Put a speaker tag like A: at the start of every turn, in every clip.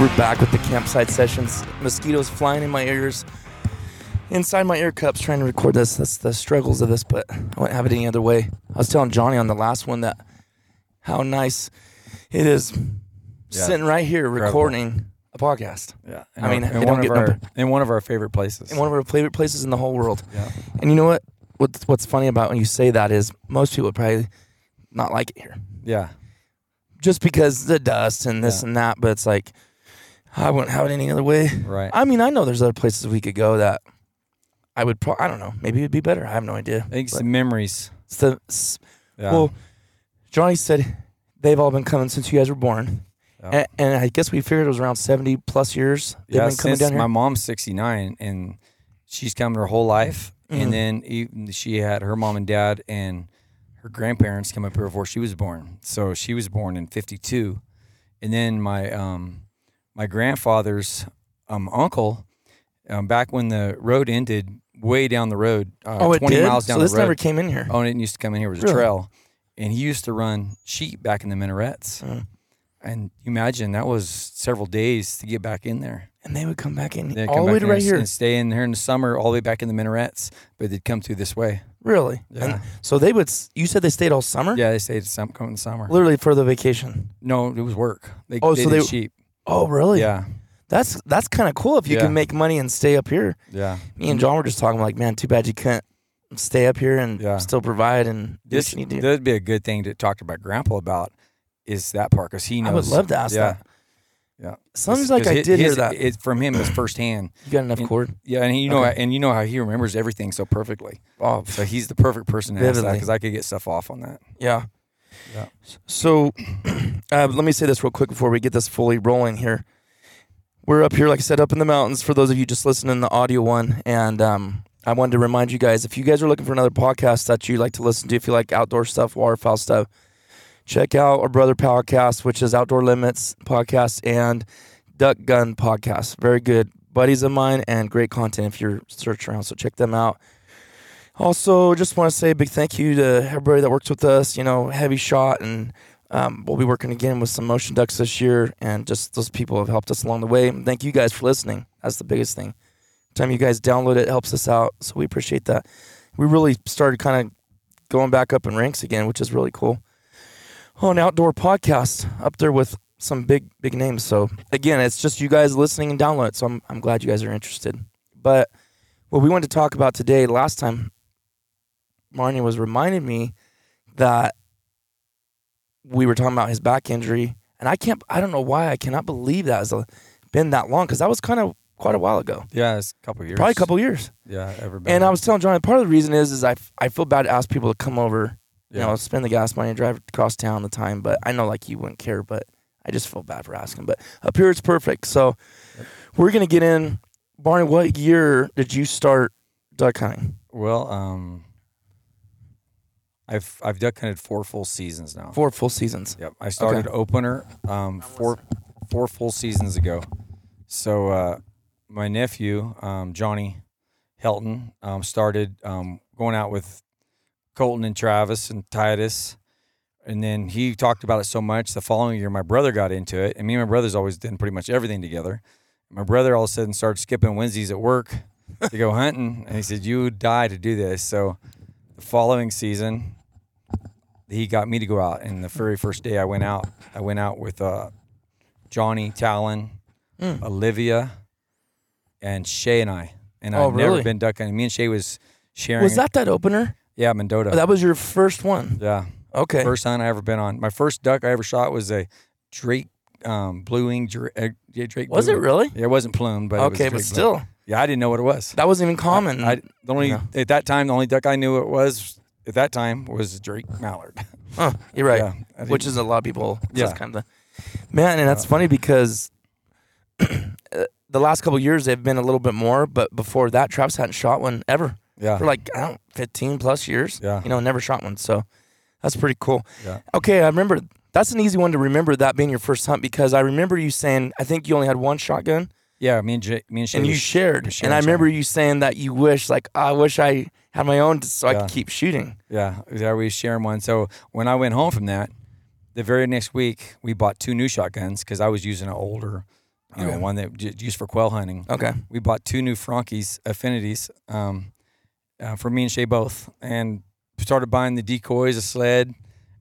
A: We're
B: back with the campsite sessions. Mosquitoes flying in my ears, inside my ear cups, trying to record this. That's the struggles of this, but I wouldn't have it any other way. I was telling Johnny on the last one that how nice it is sitting right here recording a podcast.
C: Yeah,
B: I mean,
C: in
B: it don't
C: one of
B: get no
C: our in one of our favorite places.
B: in one of our favorite places in the whole world.
C: Yeah.
B: And you know what? What's, what's funny about when you say that is most people would probably not like it here.
C: yeah,
B: just because the dust and this
C: Yeah.
B: and that. But it's like I wouldn't have it any other way.
C: right.
B: I mean, I know there's other places we could go that I would. Pro- I don't know. Maybe it'd be better. I have no idea.
C: I think
B: But
C: some memories.
B: it's the
C: Yeah.
B: well, Johnny said they've all been coming since you guys were born,
C: Yeah.
B: and, and I guess we figured it was around seventy plus years they've
C: yeah,
B: been coming
C: since
B: down here.
C: my mom's 69 and she's come her whole life.
B: Mhm.
C: And then even she had her mom and dad and her grandparents come up here before she was born. So she was born in 52. And then my um my grandfather's um uncle um back when the road ended way down the road uh,
B: oh, it
C: 20
B: did.
C: miles down
B: so this
C: the road.
B: never came in here.
C: Oh, and it used to come in here was
B: Really?
C: a trail, and he used to run sheep back in the minarets.
B: Mm.
C: And you imagine that was several days to get back in there.
B: And they would come back in
C: They'd
B: all the way to right here.
C: and stay in here in the summer, all the way back in the minarets. But they'd come through this way.
B: Really?
C: Yeah.
B: And so they would. You said they stayed all summer.
C: Yeah, they stayed some come in the summer.
B: Literally for the vacation.
C: No, it was work. They,
B: Oh,
C: they
B: so
C: did
B: they-
C: sheep.
B: Oh, really?
C: Yeah,
B: That's that's kind of cool if you
C: Yeah.
B: can make money and stay up here.
C: yeah.
B: Me and John were just talking like, man, too bad you couldn't stay up here and
C: Yeah.
B: still provide and
C: This
B: you do.
C: that'd be a good thing to talk to my grandpa about. Is that part because he knows?
B: I would love to ask
C: yeah,
B: that.
C: Yeah,
B: Sounds like I did hear that.
C: It, from him is firsthand.
B: You got enough cord?
C: Yeah, and you know,
B: Okay.
C: and you know how he remembers everything so perfectly.
B: Oh,
C: So he's the perfect person to ask that because I could get stuff off on that.
B: yeah.
C: Yeah.
B: So, uh, let me say this real quick before we get this fully rolling here. We're up here, like I said, up in the mountains. For those of you just listening, the audio one, and um, I wanted to remind you guys if you guys are looking for another podcast that you like to listen to, if you like outdoor stuff, waterfowl stuff, check out our brother podcast, which is Outdoor Limits podcast and Duck Gun podcast. Very good buddies of mine and great content if you're searching around. So check them out. Also, just want to say a big thank you to everybody that works with us. You know, HEVI-Shot, and um, we'll be working again with some motion ducks this year, and just those people have helped us along the way. Thank you guys for listening. That's the biggest thing. Time you guys download it helps us out, so we appreciate that. We really started kind of going back up in ranks again, which is really cool. Oh, an outdoor podcast up there with some big big names. So again, it's just you guys listening and download. So I'm I'm glad you guys are interested. But what we wanted to talk about today, last time, Barney was reminding me that we were talking about his back injury and I can't. I don't know why I cannot believe that has been that long because that was kind of quite a while ago,
C: Yeah, it's a couple years.
B: probably a couple years.
C: Yeah, ever been.
B: And I was telling Johnny, part of the reason is is I, I feel bad to ask people to come over, you know, spend the gas money and drive across town the time. But I know like you wouldn't care, but I just feel bad for asking. But up here it's perfect. So we're gonna get in. Barney, what year did you start duck hunting?
C: Well, um, I've I've duck hunted four full seasons now.
B: Four full seasons.
C: Yep, I started opener um, four four full seasons ago. So uh, my nephew um, Johnny Helton um, started um, going out with Colton and Travis and Titus, and then he talked about it so much. The following year, my brother got into it, and me and my brothers always did pretty much everything together. My brother all of a sudden started skipping Wednesdays at work to go hunting, and he said, "You would die to do this." So the following season, he got me to go out. And the very first day I went out, I went out with uh, Johnny Talon,
B: Mm.
C: Olivia, and Shay and I. And
B: Oh,
C: I've never been duck hunting. Me and Shay was sharing.
B: Was that that opener?
C: Yeah, Mendota.
B: That was your first one.
C: yeah,
B: Okay.
C: first hunt I ever been on. My first duck I ever shot was a Drake um, blue wing. Uh, Drake.
B: was it really?
C: Yeah, it wasn't plumed, but it was
B: okay, but
C: Drake blue.
B: still,
C: yeah, I didn't know what it was.
B: that wasn't even common.
C: I, the only
B: Yeah.
C: at that time the only duck I knew it was at that time was Drake mallard.
B: Huh, you're right.
C: Yeah,
B: Which is a lot of people.
C: Yeah.
B: Kind of man, and that's funny because uh, the last couple years they've been a little bit more, but before that, Travis hadn't shot one ever
C: yeah,
B: for like I don't 15 plus years.
C: Yeah.
B: you know, never shot one. So that's pretty cool.
C: Yeah.
B: Okay, I remember that's an easy one to remember that being your first hunt because I remember you saying I think you only had one shotgun
C: yeah. Me and J- me and Shay
B: and you shared, and I remember you saying that you wish like "Ah, I wish I had my own so I could keep shooting.
C: Yeah, yeah, we sharing one. So when I went home from that, the very next week we bought two new shotguns because I was using an older, you know, one that j- used for quail hunting.
B: Okay,
C: We bought two new Franchis Affinities um, uh, for me and Shay both, and started buying the decoys, a sled.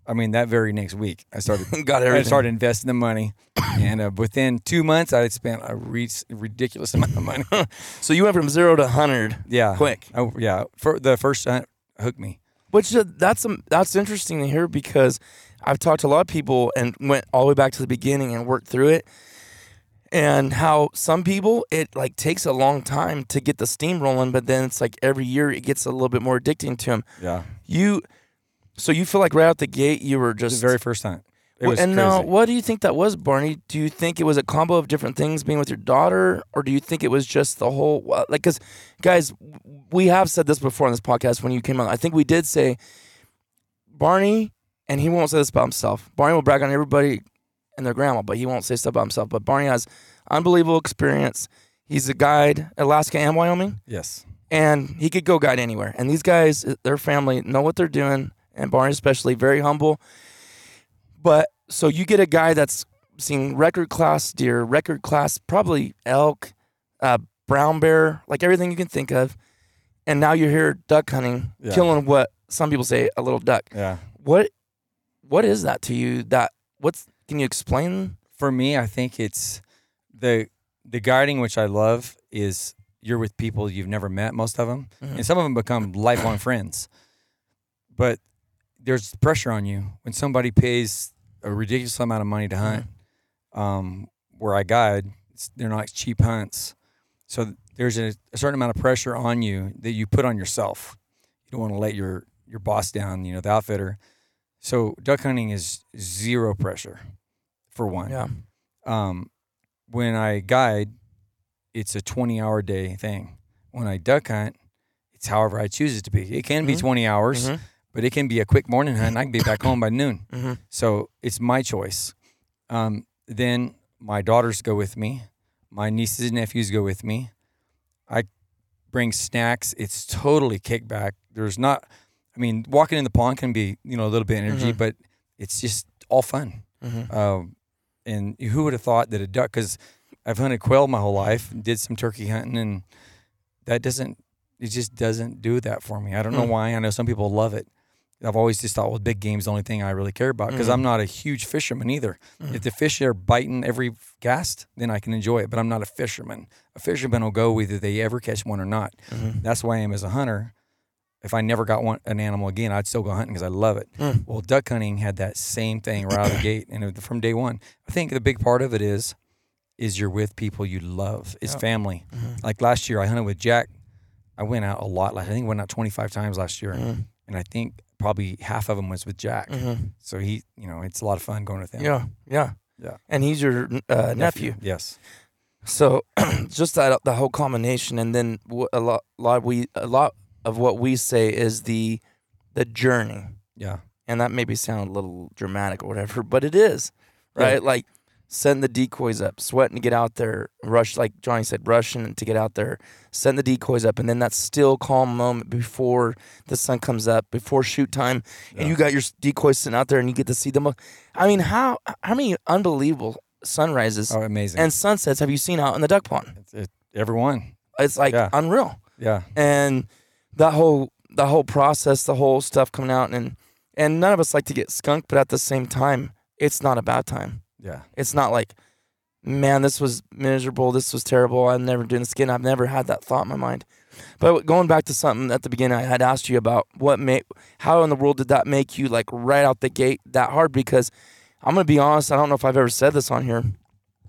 C: I mean, that very next week, I started
B: got
C: I started investing the money, and uh, within two months, I had spent a re- ridiculous amount of money.
B: So you went from zero to hundred
C: yeah,
B: quick.
C: Oh, yeah. For the first hunt hooked me.
B: Which uh, that's um, that's interesting to hear because I've talked to a lot of people and went all the way back to the beginning and worked through it, and how some people it like takes a long time to get the steam rolling, but then it's like every year it gets a little bit more addicting to them.
C: Yeah,
B: You, so you feel like right out the gate you were just the
C: very first time. It was
B: and now, what do you think that was, Barney? Do you think it was a combo of different things being with your daughter, or do you think it was just the whole uh, like? Because, guys, we have said this before on this podcast when you came on. I think we did say Barney, and he won't say this about himself. Barney will brag on everybody and their grandma, but he won't say stuff about himself. But Barney has unbelievable experience. He's a guide, Alaska and Wyoming,
C: Yes.
B: and he could go guide anywhere. And these guys, their family, know what they're doing, and Barney especially, very humble. But so you get a guy that's seen record class deer, record class probably elk, uh, brown bear, like everything you can think of, and now you're here duck hunting,
C: Yeah.
B: killing what some people say a little duck.
C: Yeah.
B: What what is that to you? That what's can you explain?
C: For me, I think it's the the guiding which I love is you're with people you've never met, most of them,
B: Mhm.
C: and some of them become lifelong friends. But there's pressure on you when somebody pays a ridiculous amount of money to hunt. Um, where I guide, it's, they're not cheap hunts, so there's a, a certain amount of pressure on you that you put on yourself. You don't want to let your your boss down, you know, the outfitter. So duck hunting is zero pressure, for one.
B: Yeah.
C: Um, when I guide, it's a 20 hour day thing. When I duck hunt, it's however I choose it to be. It can be
B: Mhm.
C: 20 hours,
B: Mhm.
C: But it can be a quick morning hunt. And I can be back home by noon.
B: Mhm.
C: So it's my choice. Um, then my daughters go with me. My nieces and nephews go with me. I bring snacks. It's totally kickback. There's not, I mean, walking in the pond can be, you know, a little bit of energy,
B: Mhm.
C: but it's just all fun.
B: Mhm.
C: Um, and who would have thought that a duck? Because I've hunted quail my whole life, and did some turkey hunting, and that doesn't. It just doesn't do that for me. I don't know
B: Hmm.
C: why. I know some people love it. I've always just thought, well, big game's the only thing I really care about because
B: Mhm.
C: I'm not a huge fisherman either.
B: Mhm.
C: If the fish are biting every cast, then I can enjoy it. But I'm not a fisherman. A fisherman will go whether they ever catch one or not.
B: Mhm.
C: That's why I am as a hunter. if I never got one an animal again, I'd still go hunting because I love it.
B: Mm.
C: Well, duck hunting had that same thing right out of the gate, and it- from day one, I think the big part of it is is you're with people you love. It's
B: Yeah.
C: family.
B: Mhm.
C: Like last year, I hunted with Jack. I went out a lot. Like I think I went out 25 times last year,
B: Mhm.
C: and I think probably half of them was with Jack.
B: Mhm.
C: So he, you know, it's a lot of fun going with him.
B: Yeah, yeah,
C: Yeah.
B: And he's your uh, nephew.
C: Yes.
B: So just that the whole combination, and then a lot, lot we a lot of what we say is the the journey,
C: Yeah.
B: and that maybe sound a little dramatic or whatever, but it is,
C: Yeah.
B: right? Like setting the decoys up, sweating to get out there, rush like Johnny said, rushing to get out there, setting the decoys up, and then that still calm moment before the sun comes up, before shoot time, and
C: Yeah.
B: you got your decoys sitting out there, and you get to see them. I mean, how how many unbelievable sunrises
C: Oh, amazing.
B: and sunsets have you seen out in the duck pond?
C: it's, it, everyone.
B: It's like
C: Yeah.
B: unreal.
C: Yeah.
B: And that whole the whole process, the whole stuff coming out and and none of us like to get skunked, but at the same time, it's not a bad time.
C: Yeah.
B: It's not like, man, this was miserable, this was terrible, I'm never doing this again. I've never had that thought in my mind. But going back to something at the beginning I had asked you about what made how in the world did that make you like right out the gate that hard? Because I'm gonna be honest, I don't know if I've ever said this on here.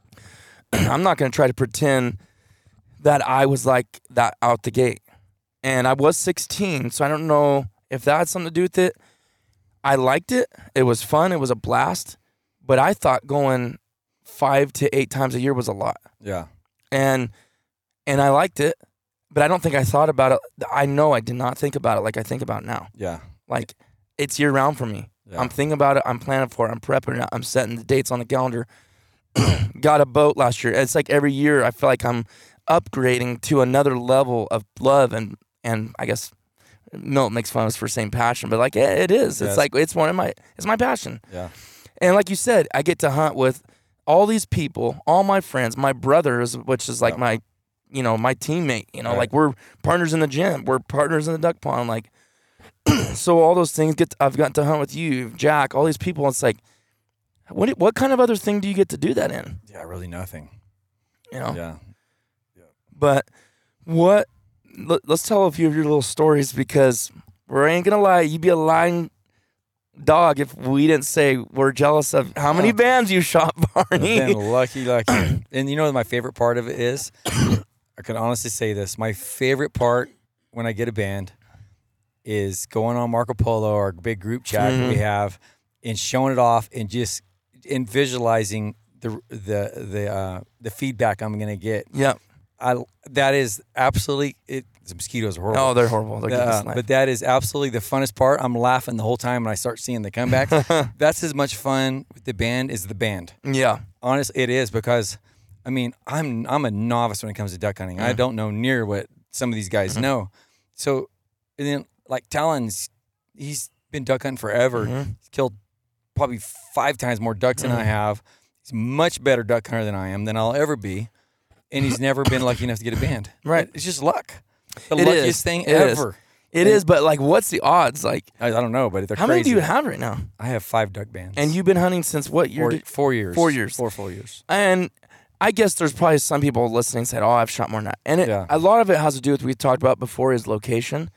B: I'm not gonna try to pretend that I was like that out the gate. And I was 16, so I don't know if that had something to do with it. I liked it. It was fun. It was a blast. But I thought going five to eight times a year was a lot.
C: Yeah.
B: And and I liked it, but I don't think I thought about it. I know I did not think about it like I think about it now.
C: Yeah.
B: Like it's year round for me.
C: Yeah.
B: I'm thinking about it. I'm planning for it. I'm prepping it. I'm setting the dates on the calendar. Got a boat last year. It's like every year I feel like I'm upgrading to another level of love and and I guess Milt makes fun of us for saying passion, but like yeah, it is. It's like it's one of my it's my passion.
C: Yeah.
B: And like you said, I get to hunt with all these people, all my friends, my brothers, which is like
C: Yeah.
B: my, you know, my teammate. You know,
C: Right.
B: like we're partners in the gym, we're partners in the duck pond. Like, so all those things get. I've gotten to hunt with you, Jack, all these people. It's like, what what kind of other thing do you get to do that in?
C: Yeah. Really nothing.
B: You know.
C: Yeah. yeah.
B: But what? Let, let's tell a few of your little stories because we ain't gonna lie, you'd be a lying dog if we didn't say we're jealous of how many
C: Yeah.
B: bands you shot, Barney.
C: been lucky, lucky. and you know what my favorite part of it is? I can honestly say this. My favorite part when I get a band is going on Marco Polo, our big group chat that we
B: Mhm.
C: have, and showing it off and just and visualizing the the the uh, the feedback I'm gonna get.
B: Yeah.
C: I that is absolutely it. The mosquitoes are horrible.
B: Oh, they're horrible. They're
C: Uh, but that is absolutely the funnest part. I'm laughing the whole time when I start seeing the comebacks. That's as much fun with the band as the band.
B: yeah.
C: Honestly, it is because, I mean, I'm I'm a novice when it comes to duck hunting. I
B: Mhm.
C: don't know near what some of these guys
B: Mhm.
C: know. So, and then like Talon's, he's been duck hunting forever.
B: Mhm.
C: He's killed probably five times more ducks than I
B: Mhm.
C: have. He's much better duck hunter than I am than I'll ever be, and he's never been lucky enough to get a band.
B: Right.
C: It's just luck. The
B: It is.
C: luckiest thing
B: It is.
C: ever.
B: It is, but like, what's the odds? Like,
C: I, I don't know, but they're
B: how many do you have right now?
C: I have five duck bands.
B: And you've been hunting since what year?
C: four,
B: did-
C: four years.
B: four years.
C: Four full years.
B: And I guess there's probably some people listening said, "Oh, I've shot more than that," and it,
C: Yeah.
B: a lot of it has to do with what we talked about before is location.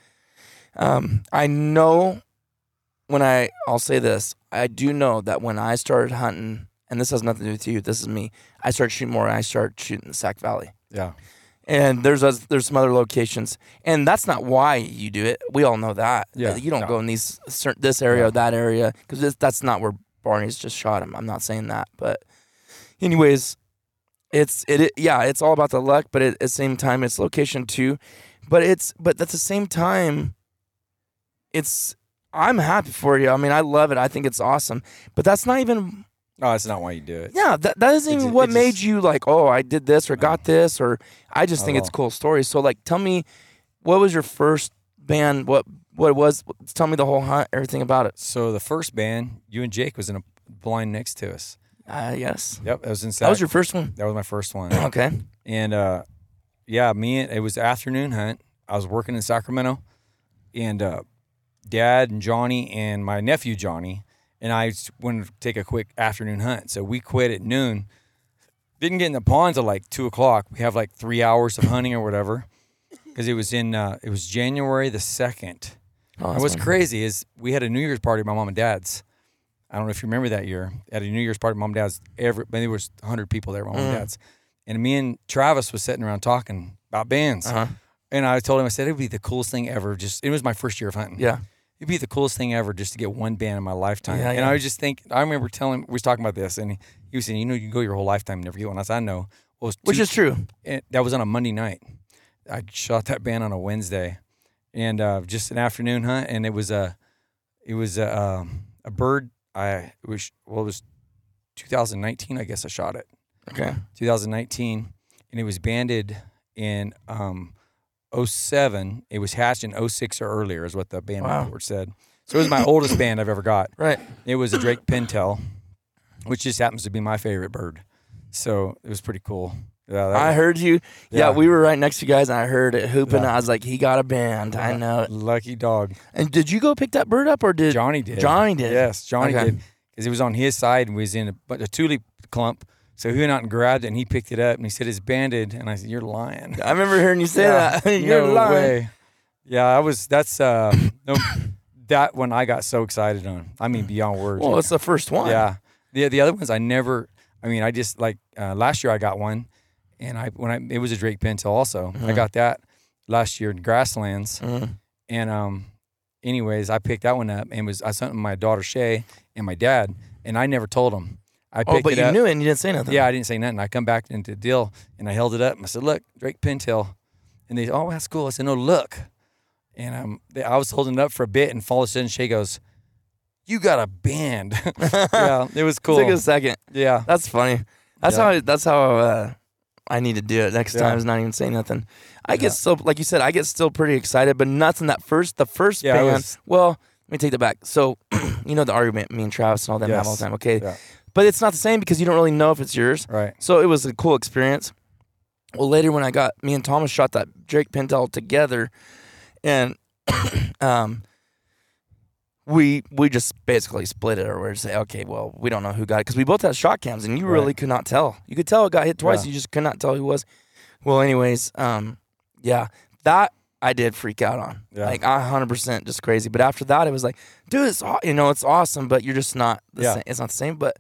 B: Um, I know when I I'll say this, I do know that when I started hunting, and this has nothing to do with you, this is me. I started shooting more. and I started shooting in Sac Valley,
C: Yeah.
B: And there's oth- there's some other locations, and that's not why you do it. We all know that.
C: Yeah.
B: you don't
C: No.
B: go in these certain this area or that area because that's not where Barney's just shot him. I'm not saying that, but anyways, it's it, it yeah, it's all about the luck, but at the same time, it's location too. But it's but at the same time, it's I'm happy for you. I mean, I love it. I think it's awesome. But that's not even
C: No, that's not why you do it.
B: yeah. That that isn't even what made you like. Oh, I did this or got this or I just think it's cool stories. So like, tell me, what was your first band? What what it was? Tell me the whole hunt, everything about it.
C: So the first band, you and Jake was in a blind next to us.
B: Uh, yes,
C: Yep, that was in.
B: that was your first one.
C: That was my first one.
B: Okay.
C: and uh, yeah, me and it was afternoon hunt. I was working in Sacramento, and uh, Dad and Johnny and my nephew Johnny and I just wanted to take a quick afternoon hunt. So we quit at noon. Didn't get in the ponds till like two o'clock. We have like three hours of hunting or whatever, because it was in uh, it was January the second,
B: Oh,
C: and what's
B: fun.
C: crazy is we had a New Year's party at my mom and dad's. I don't know if you remember that year. At a New Year's party at mom and dad's, every maybe there was hundred people there at my mom and
B: Mm.
C: dad's, and me and Travis was sitting around talking about bands.
B: Uh-huh.
C: And I told him, I said it'd be the coolest thing ever. Just it was my first year of hunting.
B: Yeah.
C: It'd be the coolest thing ever just to get one band in my lifetime.
B: Yeah,
C: and
B: yeah.
C: I was just think I remember telling we was talking about this, and he, he was saying, you know, you can go your whole lifetime and never get one. I said, I know. Well,
B: Which
C: two-
B: is true.
C: and that was on a Monday night. I shot that band on a Wednesday, and uh, just an afternoon hunt, and it was a, it was a, um, a bird. I it was well, it was 2019. I guess I shot it
B: Okay.
C: 2019, and it was banded in um, 07. It was hatched in 06 or earlier, is what the band
B: Wow.
C: report said. So it was my oldest band I've ever got.
B: Right.
C: It was a Drake Pintail, which just happens to be my favorite bird. So it was pretty cool. Yeah,
B: I
C: was-
B: heard you. Yeah.
C: Yeah.
B: we were right next to you guys, and I heard it hooping.
C: Yeah.
B: I was like, he got a band. I know it.
C: Lucky dog.
B: And did you go pick that bird up, or did
C: Johnny did.
B: Johnny did?
C: Yes, Johnny
B: Okay.
C: did. Because it was on his side and was in a, a tule clump. So he went out and grabbed it and he picked it up and he said it's banded. And I said, You're lying.
B: I remember hearing you say
C: Yeah,
B: that. You're
C: no
B: lying.
C: way. Yeah, I was that's uh no that one I got so excited on. I mean beyond words.
B: Well, it's the first one.
C: Yeah. The the other ones I never. I mean, I just like uh, last year I got one, and I when I it was a Drake Pintail also. I
B: Mhm.
C: got that last year in grasslands,
B: Mhm.
C: and um, anyways, I picked that one up and was I sent my daughter Shay and my dad, and I never told them. I picked
B: Oh, but you
C: up.
B: knew it and you didn't say nothing.
C: Yeah, I didn't say nothing. I come back into the deal and I held it up and I said, "Look, Drake Pintail," and they, "Oh, that's cool." I said, "No, look," and um, they, I was holding it up for a bit, and all of a sudden Shay goes, "You got a band." yeah, it was cool.
B: Took a second.
C: yeah,
B: That's funny. That's
C: Yeah.
B: how. I, that's how uh, I need to do it next
C: Yeah.
B: time. Is not even say nothing. I get
C: Yeah.
B: still, like you said, I get still pretty excited, but nothing that first, the first
C: Yeah,
B: band.
C: was-
B: well, let me take that back. So, you know the argument me and Travis and all them have all the time. Okay,
C: Yeah.
B: But it's not the same because you don't really know if it's yours.
C: right.
B: So it was a cool experience. Well, later when I got me and Thomas shot that Drake Pintail together, and um, we we just basically split it, or we're just say, okay, well, we don't know who got it because we both had shot cams, and you really could not tell. You could tell it got hit twice.
C: Yeah.
B: You just could not tell who was. Well, anyways, um, yeah, that I did freak out on.
C: Yeah.
B: Like hundred percent, just crazy. But after that, it was like, dude, it's you know, it's awesome, but you're just not. The
C: Yeah.
B: same. It's not the same, but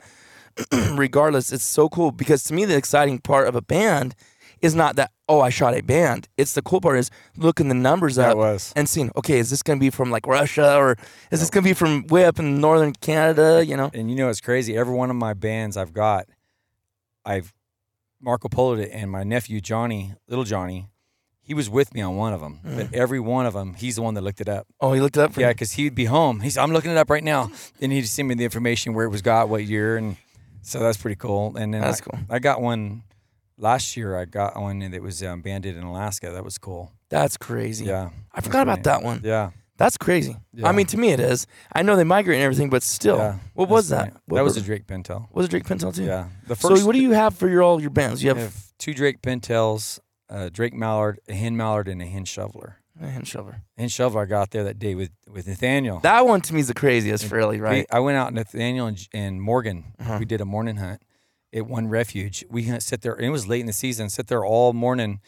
B: regardless, it's so cool because to me the exciting part of a band is not that oh I shot a band. It's the cool part is looking the numbers up and seeing okay is this going to be from like Russia or is this going to be from way up in northern Canada? You know.
C: And you know, it's crazy. Every one of my bands I've got, I've Marco Poloed it, and my nephew Johnny, little Johnny, he was with me on one of them. Mm. But every one of them, he's the one that looked it up.
B: Oh, he looked it up for
C: Yeah, because he'd be home. He's, I'm looking it up right now. Then he'd send me the information where it was got, what year, and so that's pretty cool. And then
B: That's
C: I,
B: cool.
C: I got one last year. I got one that was um, banded in Alaska. That was cool.
B: That's crazy.
C: Yeah,
B: I forgot about that one.
C: Yeah,
B: That's crazy.
C: Yeah.
B: I mean, to me it is. I know they migrate and everything, but still,
C: yeah.
B: what was that? What
C: that was a? Drake Pintail.
B: was a Drake Pintail too?
C: Yeah, the
B: So
C: first.
B: what do you have for your all your bands? You have,
C: have two Drake Pintails, a Drake Mallard, a hen mallard, and a hen shoveler.
B: A hand shoveler.
C: Hen shoveler I got there that day with with Nathaniel.
B: That one to me is the craziest, really,
C: We-
B: right?
C: I went out Nathaniel and, and Morgan.
B: Uh-huh.
C: We did a morning hunt at one refuge. We hunt, sit there. And it was late in the season. Sit there all morning.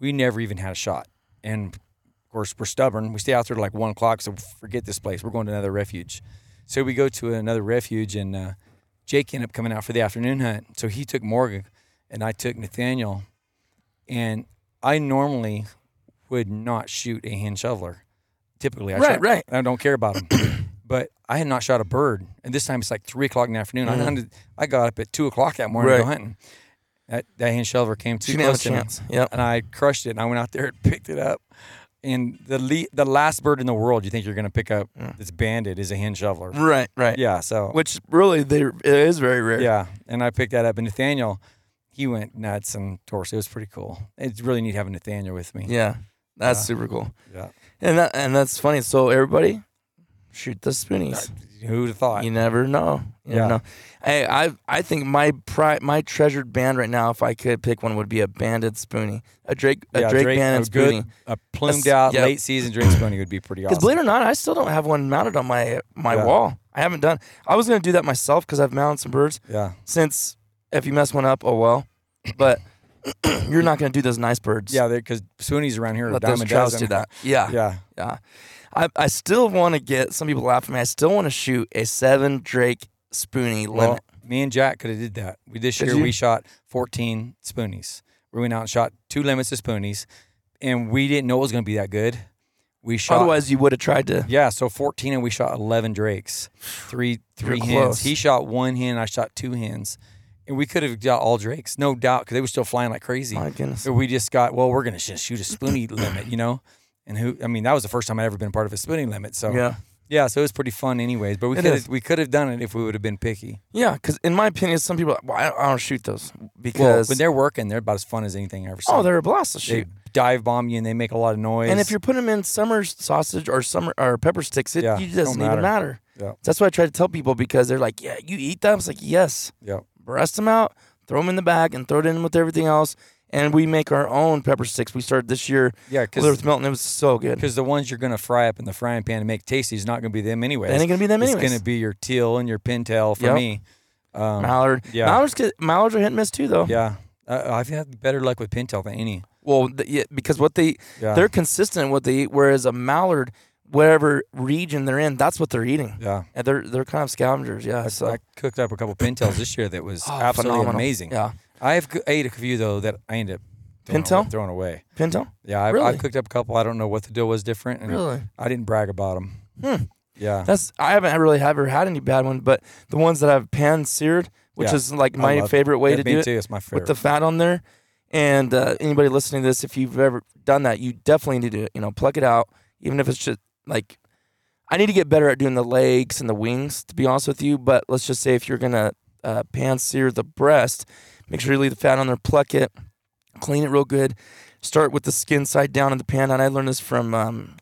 C: We never even had a shot. And of course, we're stubborn. We stay out there till like one o'clock. So forget this place. We're going to another refuge. So we go to another refuge, and uh, Jake ended up coming out for the afternoon hunt. So he took Morgan, and I took Nathaniel. And I normally would not shoot a hen shoveler. Typically, I
B: Right,
C: shot-
B: right.
C: I don't care about them. but I had not shot a bird, and this time it's like three o'clock in the afternoon. I
B: Mhm.
C: hunted. I got up at two o'clock that morning to go
B: Right.
C: hunting. That that hen shoveler came too
B: She didn't have a
C: close to me.
B: Yep.
C: and I crushed it. And I went out there and picked it up. And the le- the last bird in the world you think you're going to pick up
B: Mm.
C: that's banded is a hen shoveler.
B: Right, right.
C: Yeah. So
B: Which really, they it is very rare.
C: yeah, and I picked that up. And Nathaniel, he went nuts, and course it was pretty cool. It's really neat having Nathaniel with me.
B: Yeah, that's
C: Yeah.
B: super cool.
C: Yeah.
B: And that and that's funny. So everybody, shoot the spoonies.
C: Who'd have thought?
B: You never know. You never
C: Yeah.
B: know. Hey, I I think my pri- my treasured band right now, if I could pick one, would be a banded spoonie, a Drake a
C: yeah,
B: Drake,
C: Drake,
B: banded
C: a good, a plumed
B: That's-
C: out
B: yep.
C: late season Drake Spoonie would be pretty awesome.
B: Because believe it or not, I still don't have one mounted on my my
C: Yeah.
B: wall. I haven't done. I was gonna do that myself because I've mounted some birds
C: yeah.
B: since if you mess one up, oh well. But You're not going to do those nice birds.
C: Yeah, because spoonies around here are
B: let
C: dime
B: those
C: a
B: do that. Yeah,
C: Yeah.
B: yeah. I I still want to get some people laugh at me. I still want to shoot a seven Drake spoonie limit.
C: Well, me and Jack could have did that. We this
B: Did
C: year
B: you?
C: we shot 14 spoonies. We went out and shot two limits of spoonies, and we didn't know it was going to be that good. We shot
B: Otherwise, you would have tried to.
C: Yeah, so 14 and we shot 11 drakes. Three three
B: You're
C: hens.
B: close.
C: He shot one hen, I shot two hens. And we could have got all drakes, no doubt, because they were still flying like crazy.
B: My goodness.
C: But we just got, well, we're going to just shoot a spoonie limit, you know? And who, I mean, that was the first time I'd ever been part of a spoonie limit. So,
B: Yeah,
C: yeah, so it was pretty fun, anyways. But we
B: It
C: could
B: is.
C: we could have done it if we would have been picky.
B: yeah. Because in my opinion, some people, well, I, don't, I don't shoot those
C: Well,
B: because
C: when they're working, they're about as fun as anything I ever oh, seen.
B: oh, they're a blast to
C: they
B: shoot.
C: dive bomb you and they make a lot of noise.
B: And if you're putting them in summer sausage or summer or pepper sticks, it,
C: Yeah,
B: it doesn't
C: don't
B: even
C: matter.
B: matter.
C: Yeah.
B: That's what I try to tell people because they're like, "Yeah, you eat them." It's like, "Yes."
C: yeah,
B: Breast them out, throw them in the bag, and throw it in with everything else. And we make our own pepper sticks. We started this year
C: yeah, because with
B: Milton. It was so good.
C: because the ones you're gonna fry up in the frying pan and make tasty is not gonna be them anyways.
B: It ain't gonna be them
C: It's gonna be your teal and your pintail for
B: Yep.
C: me. Um,
B: Mallard.
C: yeah.
B: Mallards, mallards are hit and miss too, though.
C: yeah, uh, I've had better luck with pintail than any.
B: Well, th- yeah, because what they
C: Yeah,
B: they're consistent in what they eat, whereas a mallard, whatever region they're in, that's what they're eating.
C: yeah.
B: And they're they're kind of scavengers. Yeah.
C: I,
B: so
C: I cooked up a couple pintails this year that was
B: Oh,
C: absolutely
B: phenomenal.
C: amazing.
B: Yeah.
C: I have ate a few though that I ended up throwing
B: Pintail?
C: away, throwing away.
B: Pintail.
C: Yeah, I, I
B: Really?
C: cooked up a couple. I don't know what the deal was different, and
B: Really.
C: I didn't brag about them.
B: Hmm.
C: Yeah,
B: That's I haven't really ever had any bad one, but the ones that I've pan seared, which
C: Yeah.
B: is like my favorite way
C: yeah,
B: to do it.
C: It's my favorite.
B: with the fat on there. And uh, anybody listening to this, if you've ever done that, you definitely need to do it, you know pluck it out, even if it's just like. I need to get better at doing the legs and the wings, to be honest with you. But let's just say if you're gonna uh, pan sear the breast, make sure you leave the fat on there, pluck it, clean it real good. Start with the skin side down in the pan. And I learned this from um,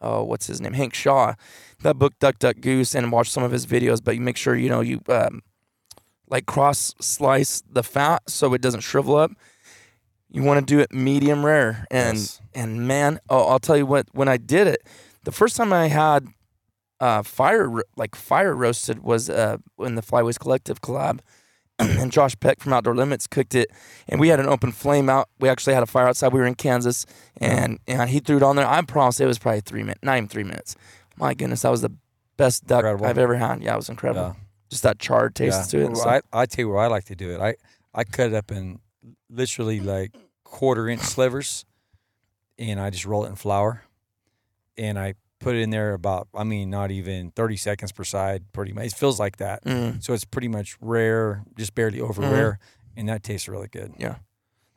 B: oh, what's his name, Hank Shaw. That book, Duck Duck Goose, and watch some of his videos. But you make sure you know you um, like cross slice the fat so it doesn't shrivel up. You want to do it medium rare, and
C: Yes.
B: and man, oh, I'll tell you what. When I did it, the first time I had uh, fire like fire roasted was uh, in the Flyways Collective collab, and Josh Peck from Outdoor Limits cooked it, and we had an open flame out. We actually had a fire outside. We were in Kansas, and and he threw it on there. I promise it was probably three minutes, not even three minutes. My goodness, that was the best duck
C: Incredible.
B: I've ever had. Yeah, it was incredible.
C: Yeah.
B: Just that charred taste to it.
C: Well,
B: so-
C: I, I tell you where I like to do it. I, I cut it up in literally like quarter inch slivers and I just roll it in flour and I put it in there about, I mean, not even 30 seconds per side, pretty much. It feels like that.
B: Mm,
C: So it's pretty much rare, just barely over
B: Mhm.
C: rare. And that tastes really good.
B: Yeah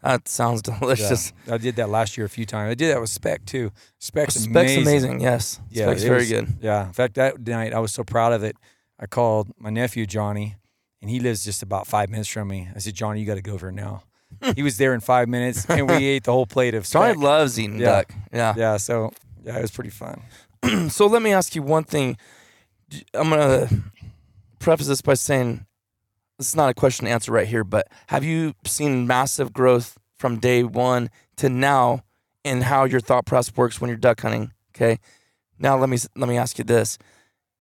B: that sounds
C: Yeah.
B: delicious.
C: I did that last year a few times. I did that with Speck too. Speck's
B: Specs
C: amazing.
B: amazing. Yes.
C: Yeah,
B: Specs very
C: was-
B: good.
C: Yeah. In fact, that night I was so proud of it. I called my nephew Johnny, and he lives just about five minutes from me. I said, Johnny, you got to go over now. he was there in five minutes, and we ate the whole plate of
B: Johnny
C: speck.
B: loves eating
C: Yeah.
B: duck. Yeah.
C: Yeah. So yeah, it was pretty fun.
B: so let me ask you one thing. I'm gonna preface this by saying this is not a question to answer right here, but have you seen massive growth from day one to now in how your thought process works when you're duck hunting? Okay. Now let me let me ask you this.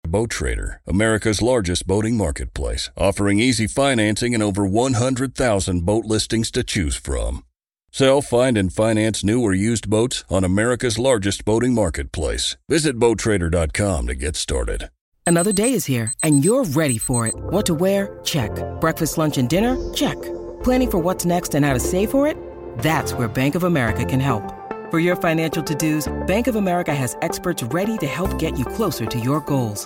D: Boat Trader, America's largest boating marketplace, offering easy financing and over 100,000 boat listings to choose from. Sell, find, and finance new or used boats on America's largest boating marketplace. Visit BoatTrader.com to get started.
E: Another day is here, and you're ready for it. What to wear? Check. Breakfast, lunch, and dinner? Check. Planning for what's next and how to save for it? That's where Bank of America can help. For your financial to dos, Bank of America has experts ready to help get you closer to your goals.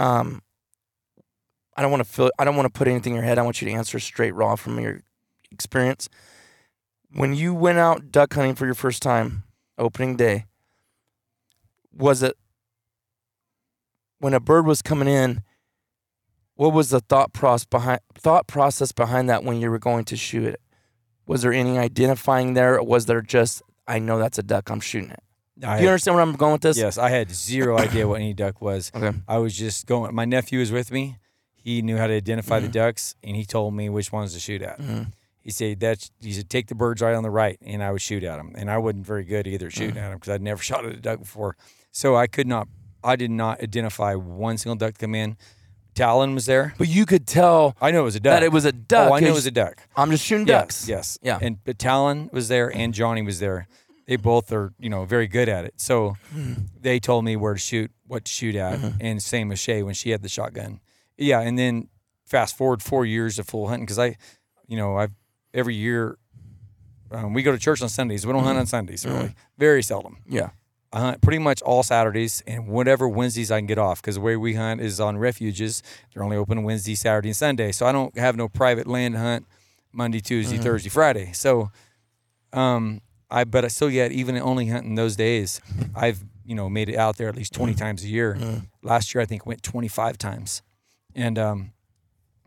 B: Um, I don't want to feel. I don't want to put anything in your head. I want you to answer straight raw from your experience. When you went out duck hunting for your first time, opening day, was it when a bird was coming in? What was the thought process behind thought process behind that when you were going to shoot it? Was there any identifying there, or was there just I know that's a duck, I'm shooting it?
C: I
B: Do you
C: had-
B: understand where I'm going with this?
C: Yes, I had zero idea what any duck was.
B: Okay.
C: I was just going. My nephew was with me. He knew how to identify
B: Mm-hmm.
C: the ducks, and he told me which ones to shoot at.
B: Mhm.
C: He said that he said take the birds right on the right, and I would shoot at them. And I wasn't very good either shooting at them because I'd never shot at a duck before. So I could not. I did not identify one single duck to come in. Talon was there.
B: But you could tell
C: I know it was a duck.
B: that it was a duck.
C: Oh, I knew it was a duck.
B: I'm just shooting
C: Yes,
B: ducks.
C: Yes.
B: Yeah.
C: And but Talon was there and Johnny was there. They both are, you know, very good at it. So
B: Mm-hmm.
C: they told me where to shoot, what to shoot at, and same with Shay when she had the shotgun. Yeah, and then fast forward four years of full hunting because I, you know, I've every year um, we go to church on Sundays. We don't hunt on Sundays really, very seldom.
B: Yeah.
C: I hunt pretty much all Saturdays and whatever Wednesdays I can get off because the way we hunt is on refuges. They're only open Wednesday, Saturday, and Sunday. So I don't have no private land hunt Monday, Tuesday, Thursday, Friday. So, um, I but I still yet even only hunting those days, I've you know made it out there at least twenty mm. times a year. Mm. Last year I think went twenty five times, and um,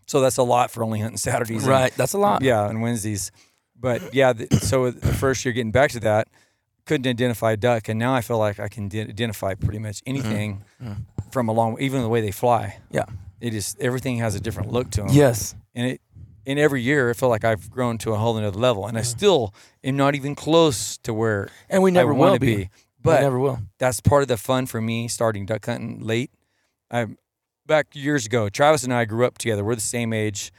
C: so that's a lot for only hunting Saturdays. and-
B: Right. That's a lot.
C: yeah, on Wednesdays. But yeah, th- so the first year getting back to that, couldn't identify a duck, and now I feel like I can de- identify pretty much mm-hmm. anything mm. from a long, even the way they fly.
B: Yeah.
C: It is everything has a different look to them.
B: Yes.
C: and it, and every year I feel like I've grown to a whole another level, and I still am not even close to where
B: And we never
C: I
B: will
C: wanna
B: be.
C: be. But
B: we never will.
C: that's part of the fun for me starting duck hunting late. I back years ago, Travis and I grew up together. We're the same age.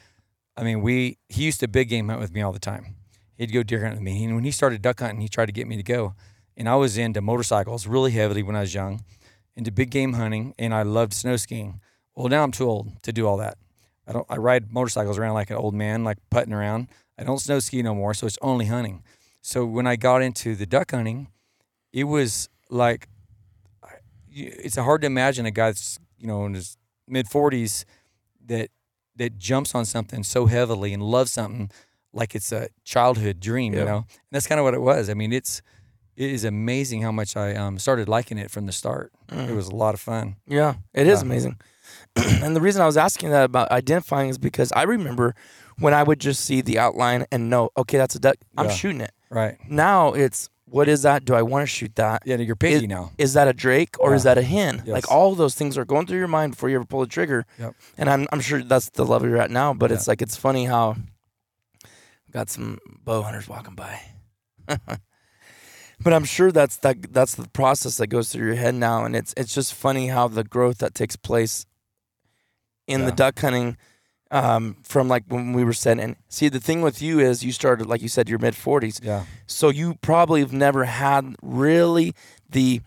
C: I mean, we he used to big game hunt with me all the time. He'd go deer hunting with me. And when he started duck hunting, he tried to get me to go. And I was into motorcycles really heavily when I was young, into big game hunting, and I loved snow skiing. Well, now I'm too old to do all that. I don't. I ride motorcycles around like an old man, like putting around. I don't snow ski no more, so it's only hunting. So when I got into the duck hunting, it was like it's hard to imagine a guy that's you know in his mid 40s that that jumps on something so heavily and loves something like it's a childhood dream you know and that's kind of what it was i mean it's it is amazing how much i um, started liking it from the start
B: Mm.
C: it was a lot of fun
B: Yeah, it is
C: Yeah.
B: amazing. And the reason I was asking that about identifying is because I remember when I would just see the outline and know, okay, that's a duck. I'm
C: Yeah.
B: shooting it.
C: right
B: Now it's what is that? Do I want to shoot that?
C: yeah you're picky now
B: Is that a drake or is
C: Yeah.
B: that a hen?
C: Yes.
B: Like all those things are going through your mind before you ever pull the trigger.
C: Yep.
B: And I'm I'm sure that's the level you're at now. But it's like it's funny how got some bow hunters walking by. but I'm sure that's that that's the process that goes through your head now, and it's it's just funny how the growth that takes place in the duck hunting. Um, from like when we were setting. see the thing with you is you started like you said your mid 40s,
C: yeah
B: so you probably have never had really the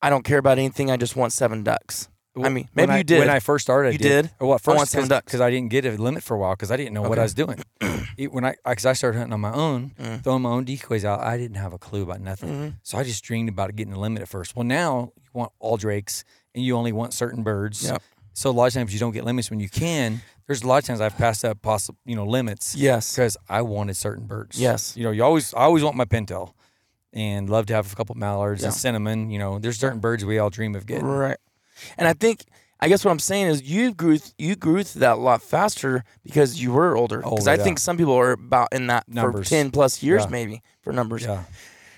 B: I don't care about anything. I just want seven ducks. I mean, maybe
C: I-
B: you did.
C: when i first started I
B: You did?
C: well at
B: I want
C: first
B: seven ducks.
C: because i didn't get a limit for a while because i didn't know what i was doing when i because i started hunting on my own
B: Mm.
C: throwing my own decoys out i didn't have a clue about nothing
B: Mhm.
C: So I just dreamed about getting a limit at first. Well, now you want all drakes and you only want certain birds.
B: Yep.
C: So a lot of times you don't get limits when you can. There's a lot of times I've passed up possible, you know, limits
B: Yes.
C: because I wanted certain birds.
B: Yes.
C: You know, you always I always want my pintail and love to have a couple mallards
B: Yeah.
C: and cinnamon. You know, there's certain birds we all dream of getting.
B: Right. And I think I guess what I'm saying is you grew you grew through that a lot faster because you were older. Oh,
C: because
B: I
C: yeah.
B: think some people are about in that
C: Numbers.
B: for ten plus years
C: Yeah.
B: maybe for numbers.
C: Yeah.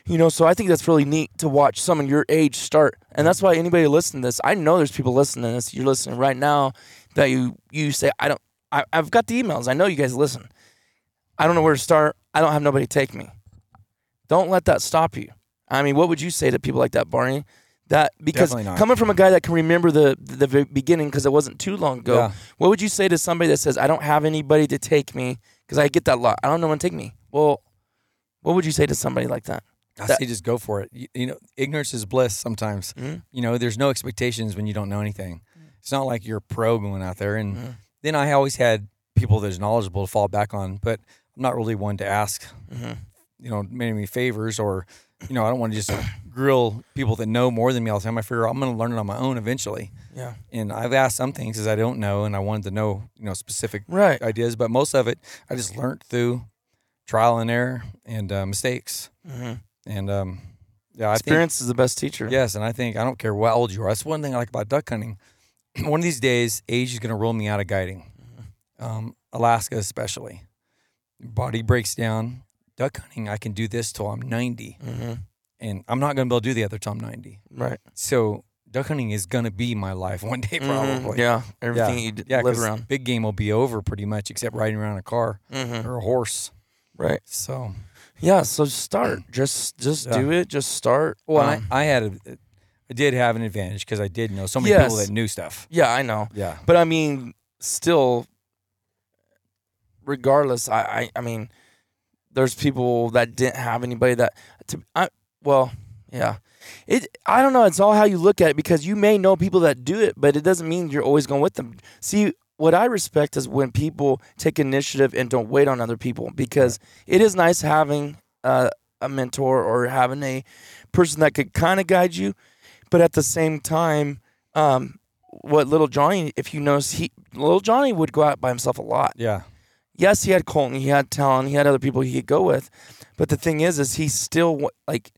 B: You know, so I think that's really neat to watch someone your age start. And that's why anybody listening to this, I know there's people listening to this. You're listening right now that you you say, I don't I, I've got the emails. I know you guys listen. I don't know where to start. I don't have nobody take me. Don't let that stop you. I mean, what would you say to people like that, Barney? That because coming from a guy that can remember the the, the beginning because it wasn't too long ago.
C: Yeah.
B: What would you say to somebody that says, "I don't have anybody to take me"? Because I get that a lot. I don't know when to take me. Well, what would you say to somebody like that?
C: I
B: That-
C: say just go for it. You, you know, ignorance is bliss sometimes.
B: Mhm.
C: You know, there's no expectations when you don't know anything. It's not like you're a pro going out there. And
B: Mhm.
C: then I always had people that's knowledgeable to fall back on, but I'm not really one to ask,
B: Mhm.
C: you know, many, favors or, you know, I don't want to just grill people that know more than me all the time. I figure I'm going to learn it on my own eventually.
B: Yeah.
C: And I've asked some things because I don't know and I wanted to know, you know, specific
B: Right.
C: ideas, but most of it I just learned through trial and error and uh, mistakes.
B: Mhm.
C: And um, yeah, I
B: Experience is the best teacher.
C: yes, and I think I don't care what old you are. That's one thing I like about duck hunting. one of these days, age is going to roll me out of guiding. Um, Alaska, especially, body breaks down. Duck hunting, I can do this till I'm 90,
B: hmm
C: and I'm not going to be able to do the other till I'm 90.
B: Right.
C: So duck hunting is going to be my life one day,
B: Mhm.
C: probably.
B: Yeah. Everything you d-
C: Yeah,
B: live around.
C: Big game will be over pretty much, except riding around a car
B: hmm
C: or a horse.
B: Right.
C: So,
B: Yeah. So start. Just just
C: Yeah.
B: do it. Just start.
C: well,
B: Um,
C: I, I had a, I did have an advantage because I did know so many people that knew stuff.
B: yeah, I know.
C: Yeah,
B: But I mean, still, regardless, I, I, I mean, there's people that didn't have anybody that, to, I, well, yeah, it. I don't know. It's all how you look at it because you may know people that do it, but it doesn't mean you're always going with them. See, what I respect is when people take initiative and don't wait on other people because it is nice having uh, a mentor or having a person that could kind of guide you, but at the same time, um, what little Johnny, if you notice, he little Johnny would go out by himself a lot.
C: yeah,
B: Yes, he had Colton, he had Talon, he had other people he could go with, but the thing is, is he still like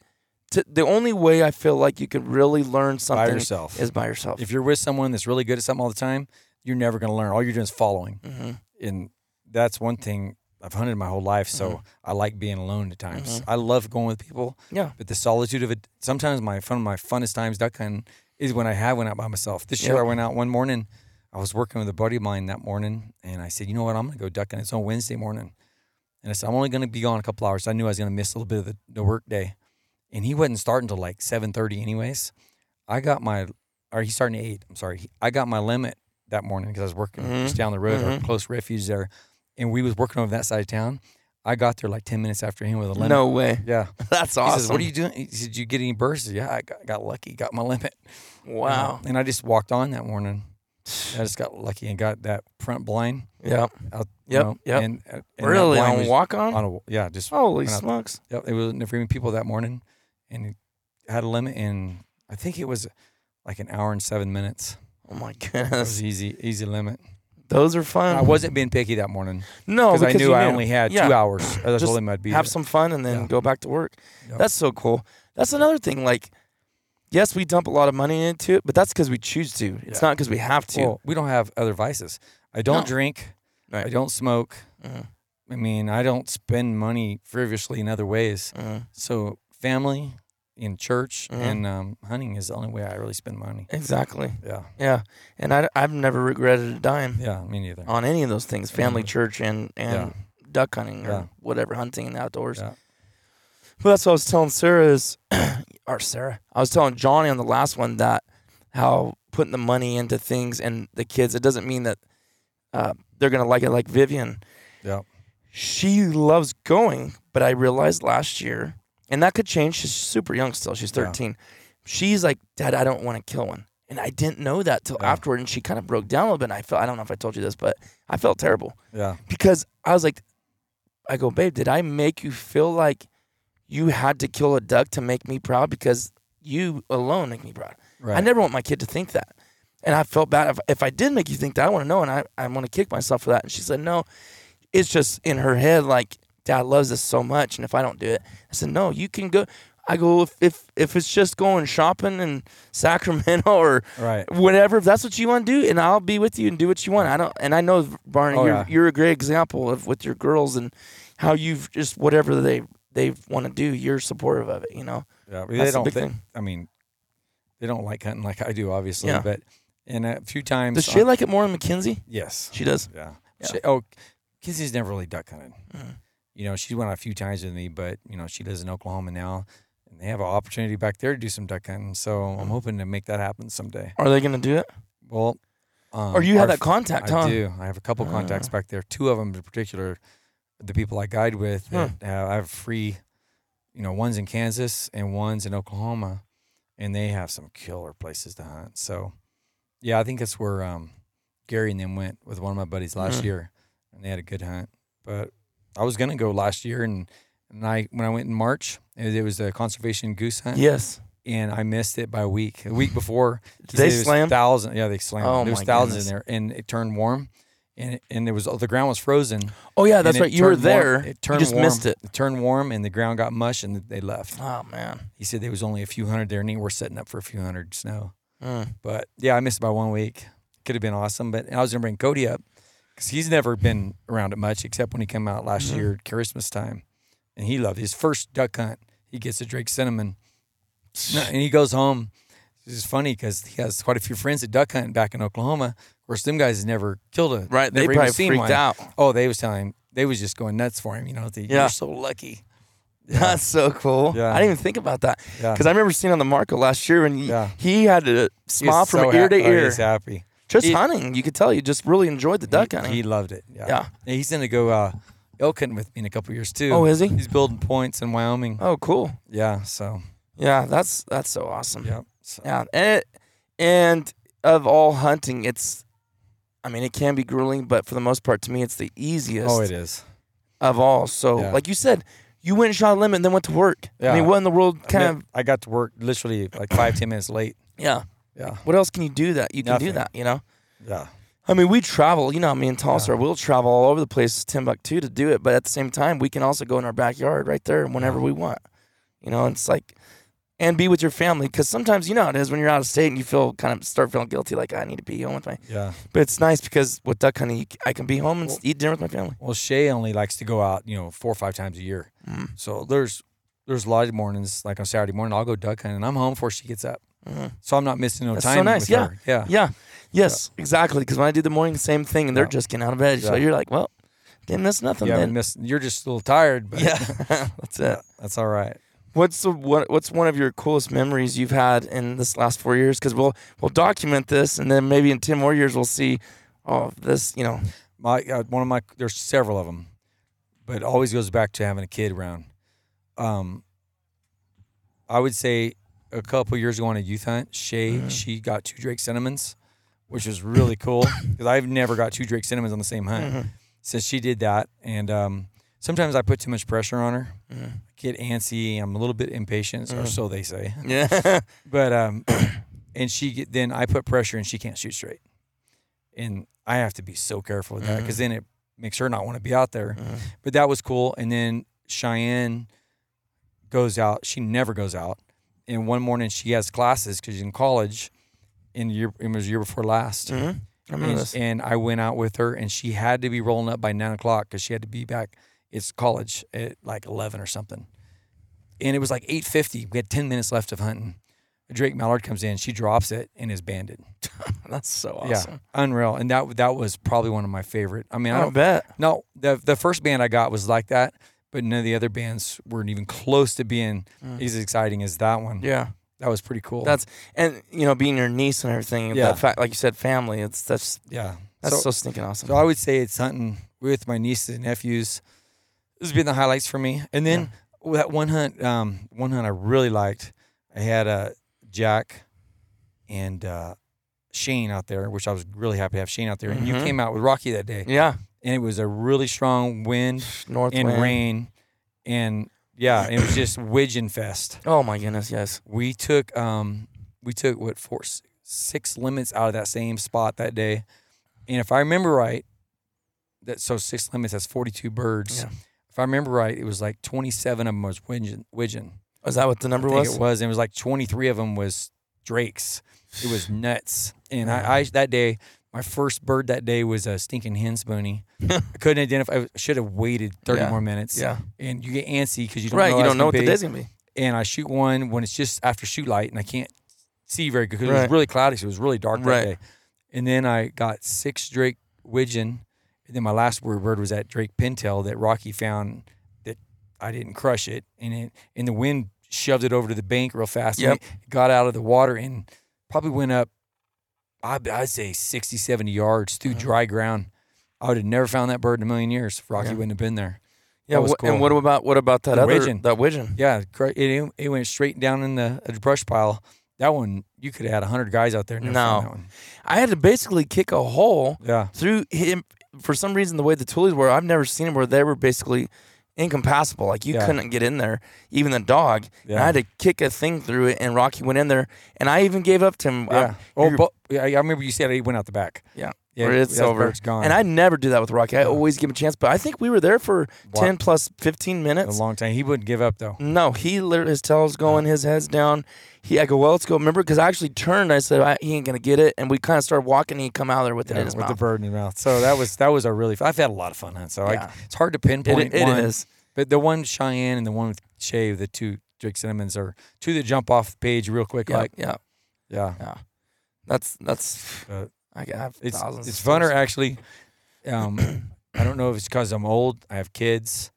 B: to, the only way I feel like you could really learn something
C: by yourself.
B: is by yourself.
C: if you're with someone that's really good at something all the time, you're never going to learn. All you're doing is following,
B: hmm
C: and that's one thing I've hunted my whole life. So
B: Mhm.
C: I like being alone at times.
B: Mhm.
C: I love going with people,
B: Yeah,
C: but the solitude of it. Sometimes my fun, my funnest times duck hunting is when I have went out by myself. This year
B: Yep.
C: I went out one morning. I was working with a buddy of mine that morning, and I said, "You know what? I'm going to go duck hunting. It's on Wednesday morning." And I said, "I'm only going to be gone a couple hours." I knew I was going to miss a little bit of the, the work day, and he wasn't starting until like 7:30, anyways. I got my, or he's starting at eight. I'm sorry. I got my limit that morning because I was working
B: Mhm.
C: just down the road, our
B: Mhm.
C: close refuge there, and we was working over that side of town. I got there like 10 minutes after him with a limit.
B: no way.
C: Yeah.
B: That's
C: He
B: awesome.
C: says, "What are you doing?" He said, "Did you get any bursts?" Yeah, I got, got lucky, got my limit.
B: Wow.
C: And I just walked on that morning. I just got lucky and got that front blind.
B: Yep.
C: Out,
B: Yep,
C: know,
B: yep.
C: And, uh, and
B: Really on walk on?
C: on a, yeah, just
B: Holy
C: went out-
B: smokes!
C: Yep, it was for people that morning, and he had a limit, and I think it was like an hour and seven minutes.
B: Oh my goodness,
C: easy, easy limit.
B: those are fun.
C: I wasn't being picky that morning
B: no
C: because I knew
B: you
C: I only had
B: Yeah.
C: two hours. That's the
B: Just
C: whole I'd be
B: have
C: there.
B: some fun and then
C: Yeah.
B: go back to work.
C: Yep.
B: That's so cool. That's another thing. Like, yes, we dump a lot of money into it, but that's because we choose to. It's
C: Yeah.
B: not because we have to.
C: Well, we don't have other vices. I don't
B: No.
C: drink.
B: Right.
C: I don't smoke.
B: Mhm.
C: I mean, I don't spend money frivolously in other ways.
B: Mhm.
C: So family, in church,
B: Mhm.
C: and um, hunting is the only way I really spend money.
B: Exactly.
C: Yeah,
B: Yeah, and I, have never regretted a dime
C: yeah, me neither.
B: on any of those things: family,
C: Mhm.
B: church, and and
C: Yeah.
B: duck hunting or
C: Yeah.
B: whatever, hunting in the outdoors.
C: Yeah.
B: But that's what I was telling Sarah is, or Sarah, I was telling Johnny on the last one that how putting the money into things and the kids, it doesn't mean that uh, they're gonna like it like Vivian.
C: Yeah.
B: She loves going, but I realized last year, and that could change. She's super young still. She's
C: Yeah.
B: 13. She's like, Dad, I don't want to kill one. And I didn't know that till
C: Yeah.
B: afterward. And she kind of broke down a little bit. And I felt, I don't know if I told you this, but I felt terrible
C: Yeah,
B: because I was like, I go, babe, did I make you feel like you had to kill a duck to make me proud? Because you alone make me proud.
C: right.
B: I never want my kid to think that. And I felt bad. If, if I did make you think that, I want to know. And I, I want to kick myself for that. And she said, no, it's just in her head, like, dad loves this so much. And if I don't do it, I said, no, you can go. I go, if, if, if it's just going shopping in Sacramento or
C: right.
B: whatever, if that's what you want to do, and I'll be with you and do what you want. I don't, and I know Barney,
C: Oh,
B: you're,
C: yeah.
B: you're a great example of with your girls and how you've just whatever they they want to do, you're supportive of it. You know,
C: Yeah,
B: That's
C: they
B: the
C: don't
B: big
C: think.
B: thing.
C: I mean, they don't like hunting like I do, obviously.
B: Yeah.
C: But and a few times,
B: does she
C: on-
B: like it more than Mackenzie?
C: Yes,
B: She does.
C: Yeah.
B: Yeah.
C: She, oh, Kizzy's never really duck hunted.
B: Mhm.
C: You know, she went out a few times with me, but you know, she lives in Oklahoma now, and they have an opportunity back there to do some duck hunting. So. I'm hoping to make that happen someday.
B: Are they gonna do it?
C: Well, um,
B: or you
C: our
B: have that contact,
C: I
B: huh?
C: do. I have a couple contacts
B: Ah.
C: back there. Two of them in particular, the people I guide with.
B: Huh.
C: That have, I have free. You know, one's in Kansas and one's in Oklahoma, and they have some killer places to hunt. So, yeah, I think that's where um, Gary and them went with one of my buddies last
B: Mhm.
C: year, and they had a good hunt. But I was gonna go last year, and and I when I went in March, it, it was a conservation goose hunt,
B: Yes.
C: and I missed it by a week. A week before,
B: Did they
C: slammed. said it was
B: slam?
C: Thousand, yeah, they slammed.
B: Oh,
C: there was
B: my
C: thousands
B: goodness.
C: in there, and it turned warm. and and there was the ground was frozen.
B: Oh yeah, that's right. You were
C: turned warm-
B: there.
C: It turned
B: you just
C: warm.
B: missed it.
C: It turned warm, and the ground got mush, and they left.
B: Oh man.
C: He said there was only a few hundred there, and they were setting up for a few hundred snow.
B: Mm.
C: But yeah, I missed it by one week. Could have been awesome, but I was gonna bring Cody up because he's never been around it much, except when he came out last
B: Mhm.
C: year at Christmas time, and he loved his first duck hunt. He gets a Drake cinnamon, and he goes home. It's funny because he has quite a few friends that duck hunt back in Oklahoma. Of course, them guys never killed a
B: Right. They probably
C: seen
B: freaked
C: one.
B: out.
C: Oh, they was telling him they was just going nuts for him. You know, they,
B: Yeah.
C: you're so lucky.
B: That's so cool.
C: Yeah.
B: I didn't even think about that
C: Yeah.
B: because I remember seeing on the Marco last year when he,
C: Yeah.
B: he had to
C: He
B: smile from
C: so
B: ear
C: hap-
B: to
C: oh,
B: ear.
C: He's happy.
B: Just
C: He-
B: hunting, you could tell you just really enjoyed the duck
C: he,
B: hunting.
C: He loved it. Yeah.
B: Yeah.
C: And he's gonna go uh, elk hunting with me in a couple years too.
B: Oh, is he?
C: He's building points in Wyoming.
B: oh, cool.
C: Yeah. So.
B: Yeah, that's that's so awesome.
C: Yeah. So,
B: Yeah, and and of all hunting, it's, I mean, it can be grueling, but for the most part, to me, it's the easiest
C: Oh, it is.
B: of all. So,
C: Yeah.
B: like you said, you went and shot a limit, and then went to work.
C: Yeah.
B: I mean, what in the world
C: I
B: kind
C: mean,
B: of?
C: I got to work literally like five ten minutes late.
B: Yeah.
C: Yeah.
B: What else can you do that you can do that? You know.
C: Yeah.
B: I mean, we travel. You know, me and Tulsa,
C: Yeah.
B: we'll travel all over the place, Timbuktu, to do it. But at the same time, we can also go in our backyard right there whenever we want. You know, it's like, and be with your family because sometimes you know how it is when you're out of state and you feel kind of start feeling guilty, like I need to be home with my.
C: Yeah.
B: But it's nice because with duck hunting, I can be home and s- eat dinner with my family.
C: Well, Shay only likes to go out, you know, four or five times a year.
B: Mm.
C: So there's there's a lot of mornings, like on Saturday morning, I'll go duck hunting. and I'm home before she gets up,
B: Mhm.
C: so I'm not missing no
B: That's so nice, yeah.
C: her. Yeah.
B: Yeah. Yes, exactly. Because when I do the morning, same thing, and they're
C: Yeah.
B: just getting out of bed. So you're like, well, didn't miss nothing.
C: Yeah,
B: then.
C: miss, you're just a little tired, but
B: yeah, that's it.
C: that's all right.
B: What's the what, What's one of your coolest memories you've had in this last four years? Because we'll we'll document this, and then maybe in ten more years we'll see. Oh, this you know.
C: My uh, one of my there's several of them, but it always goes back to having a kid around. Um, I would say a couple years ago on a youth hunt, Shay she got two Drake cinnamons, which was really cool because I've never got two Drake cinnamons on the same hunt.
B: Mhm.
C: Since she did that, and um, sometimes I put too much pressure on her, get antsy. I'm a little bit impatient, or
B: Mhm.
C: so they say.
B: Yeah.
C: But um, and she get, then I put pressure and she can't shoot straight, and I have to be so careful with that because then it makes her not want to be out there. But that was cool. And then Cheyenne goes out. She never goes out. And one morning she has classes because she's in college. In year, it was year before last.
B: Mhm. I remember
C: And,
B: this.
C: and I went out with her, and she had to be rolling up by nine o'clock because she had to be back. It's college at like eleven or something. And it was like eight fifty. We had ten minutes left of hunting. Drake Mallard comes in, she drops it and is banded.
B: That's so awesome.
C: Yeah, unreal. And that that was probably one of my favorite. I mean, I
B: I
C: don't
B: bet.
C: no, the the first band I got was like that, but none of the other bands weren't even close to being
B: Mm.
C: as exciting as that one.
B: Yeah.
C: that was pretty cool.
B: That's and you know being your niece and everything.
C: Yeah.
B: That fact, like you said, family. It's that's
C: yeah.
B: that's
C: so,
B: so, stinking awesome.
C: so I would say it's hunting with my nieces and nephews. This has been the highlights for me. And then that one hunt, um, one hunt I really liked. I had uh, Jack and uh, Shane out there, which I was really happy to have Shane out there. And you
B: Mhm.
C: came out with Rocky that day,
B: yeah.
C: And it was a really strong wind
B: North
C: and
B: wind.
C: rain, and yeah, it was just widgeon fest.
B: Oh my goodness. Yes.
C: We took um we took what four six limits out of that same spot that day, and if I remember right, that so six limits that's forty two birds.
B: Yeah.
C: If I remember right, it was like twenty seven of them was widgeon. widgeon.
B: Was that what the number was?
C: it was. And it was like twenty three of them was drakes. It was nuts. And I, I that day. My first bird that day was a stinking hen spoony. I couldn't identify. I should have waited thirty
B: Yeah.
C: more minutes.
B: Yeah.
C: And you get antsy because you don't
B: Right.
C: know
B: You
C: how
B: don't
C: it's
B: know
C: gonna
B: what the
C: be
B: day's gonna be.
C: and I shoot one when it's just after shoot light and I can't see very good because it
B: Right.
C: was really cloudy. So it was really dark
B: Right.
C: that day. And then I got six Drake widgeon. And then my last bird bird was that Drake pintail that Rocky found that I didn't crush it. And it, and the wind shoved it over to the bank real fast.
B: Yep.
C: And it got out of the water and probably went up, I'd, I'd say 60, 70 yards through uh-huh. dry ground. I would have never found that bird in a million years if Rocky
B: Yeah.
C: wouldn't have been there.
B: Yeah. Wh- And what about what about that
C: The
B: other
C: widgeon.
B: that widgeon?
C: Yeah, it it went straight down in the, brush pile. That one you could have had hundred guys out there.
B: No.
C: that one.
B: I had to basically kick a hole
C: Yeah,
B: through him for some reason the way the tules were i've never seen them where they were basically incompassable like you
C: Yeah.
B: couldn't get in there even the dog and i had to kick a thing through it and rocky went in there and i even gave up to him
C: yeah.
B: I-
C: oh, but, yeah, I remember you said he went out the back.
B: Yeah.
C: Yeah,
B: or it's over.
C: gone.
B: And I never do that with Rocky. I always give him a chance. But I think we were there for
C: Wow.
B: ten plus fifteen minutes.
C: a long time. He wouldn't give up though.
B: No, he literally his tail's going, his head's down. He, I go, well, let's go. Remember, because I actually turned. I said, I, he ain't gonna get it, and we kind of started walking. and He come out there with it
C: Yeah,
B: in his
C: with
B: mouth.
C: the bird in his mouth. So that was that was a really. I've had a lot of fun hunts. So
B: Yeah.
C: I, it's hard to pinpoint
B: it
C: one.
B: is.
C: But the one Cheyenne and the one with Shave, the two Drake Cinnamons are two that jump off the page real quick.
B: Yeah,
C: Like
B: yeah,
C: yeah,
B: yeah. That's that's.
C: But
B: I have
C: it's
B: thousands.
C: it's funner actually. Um, I don't know if it's because I'm old. I have kids.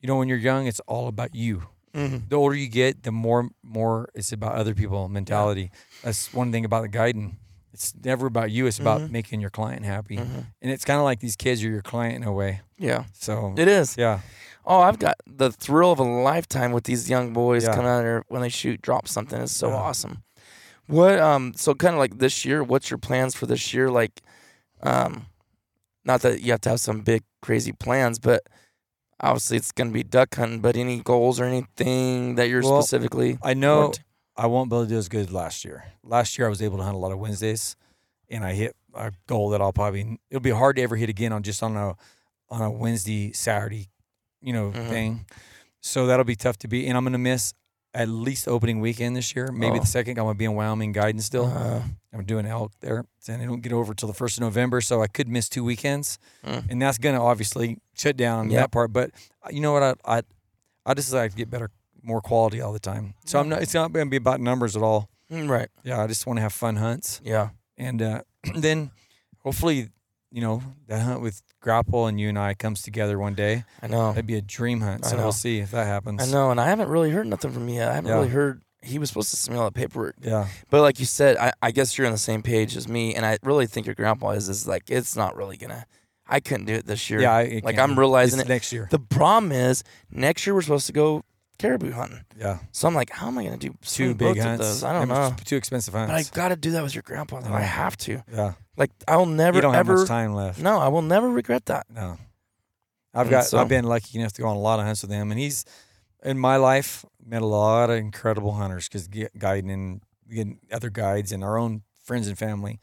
C: You know, when you're young, it's all about you.
B: Mhm.
C: The older you get, the more more it's about other people mentality. That's one thing about the guiding. It's never about you. It's about
B: Mhm.
C: making your client happy.
B: Mhm.
C: And it's kind of like these kids are your client in a way.
B: Yeah,
C: So
B: it is.
C: yeah,
B: Oh, I've got the thrill of a lifetime with these young boys
C: Yeah.
B: coming out there when they shoot, drop something. It's so
C: Yeah.
B: awesome. What um so kind of like this year, what's your plans for this year? Like um not that you have to have some big crazy plans, but obviously it's gonna be duck hunting, but any goals or anything that you're
C: Well,
B: specifically
C: I know I won't be able to do as good as last year. Last year I was able to hunt a lot of Wednesdays, and I hit a goal that I'll probably it'll be hard to ever hit again on just on a on a Wednesday Saturday, you know,
B: Mhm.
C: thing. So that'll be tough to beat, and I'm gonna miss at least opening weekend this year. Maybe
B: Oh.
C: the second. I'm gonna be in Wyoming guiding still.
B: Uh,
C: I'm doing elk there, and I don't get over till the first of November, so I could miss two weekends,
B: Mm.
C: and that's gonna obviously shut down
B: Yep.
C: that part. But uh, you know what? I I, I just like to get better, more quality all the time. So I'm not. It's not gonna be about numbers at all.
B: mm.
C: Yeah, I just want to have fun hunts,
B: Yeah.
C: and uh, then hopefully, you know, that hunt with Grapple and you and I comes together one day.
B: I know.
C: That'd be a dream hunt. So we'll see if that happens.
B: I know, and I haven't really heard nothing from you yet. I haven't
C: Yeah.
B: really heard he was supposed to send me all the paperwork.
C: Yeah,
B: But like you said, I, I guess you're on the same page as me, and I really think your grandpa is. Is like it's not really gonna. I couldn't do it this year.
C: yeah. I,
B: like
C: can't
B: I'm realizing
C: It's
B: it.
C: next year.
B: The problem is next year we're supposed to go caribou hunting.
C: Yeah,
B: So I'm like, how am I gonna do
C: two big hunts.
B: those? I don't know.
C: Too expensive hunts.
B: But I got to do that with your grandpa. Though. I have to.
C: yeah,
B: Like I'll never
C: you don't have much time left.
B: No, I will never regret that.
C: No. I've
B: And
C: got
B: so-
C: I've been lucky enough to go on a lot of hunts with him and he's in my life met a lot of incredible hunters cuz guiding and getting other guides and our own friends and family.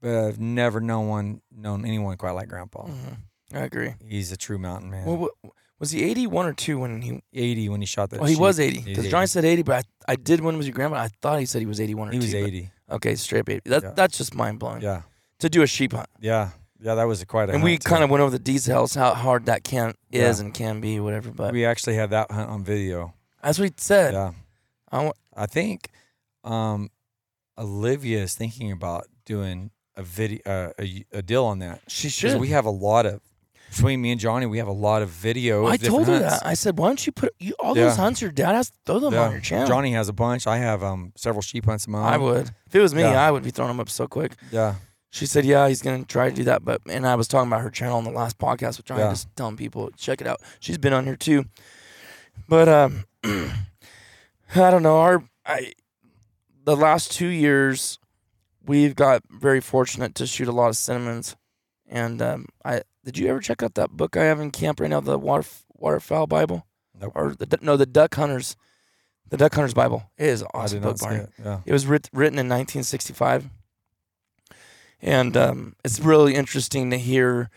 C: But I've never known one known anyone quite like grandpa.
B: Mhm. I agree.
C: He's a true mountain man.
B: Well, what, was he 81 or two when he?
C: 80 when he shot that
B: Oh, he
C: sheep.
B: was 80. Because Johnny said 80, but I, I did when it was your grandma. I thought he said he was 81 or
C: he
B: two.
C: was
B: but-
C: 80.
B: Okay, straight up 80. That,
C: Yeah.
B: That's just mind blowing.
C: Yeah.
B: To do a sheep hunt.
C: Yeah. Yeah, that was a quite a
B: and we
C: hunt,
B: kind of went over the details, how hard that can is
C: Yeah.
B: and can be, whatever. But
C: we actually had that hunt on video.
B: as we said.
C: Yeah.
B: I wa-
C: I think um, Olivia is thinking about doing a video, uh, a, a deal on that.
B: she
C: 'Cause
B: should.
C: we have a lot of between me and Johnny, we have a lot of video. Of
B: I told her
C: hunts.
B: that. I said, why don't you put you, all those
C: Yeah.
B: hunts your dad has? Throw them
C: Yeah.
B: on your channel.
C: Johnny has a bunch. I have um several sheep hunts of my own.
B: I would. If it was me,
C: Yeah.
B: I would be throwing them up so quick.
C: Yeah,
B: She said, yeah, he's going to try to do that. But And I was talking about her channel on the last podcast with Johnny, just telling people, check it out. She's been on here too. But um, I don't know. Our I, the last two years, we've got very fortunate to shoot a lot of cinnamons. And um, I did you ever check out that book I have in camp right now, the water waterfowl Bible,
C: Nope.
B: or the no the Duck Hunters, the Duck Hunters Bible? It is an
C: I
B: awesome book, Barney.
C: it. Yeah,
B: It was writ- written in 1965, and um, it's really interesting to hear.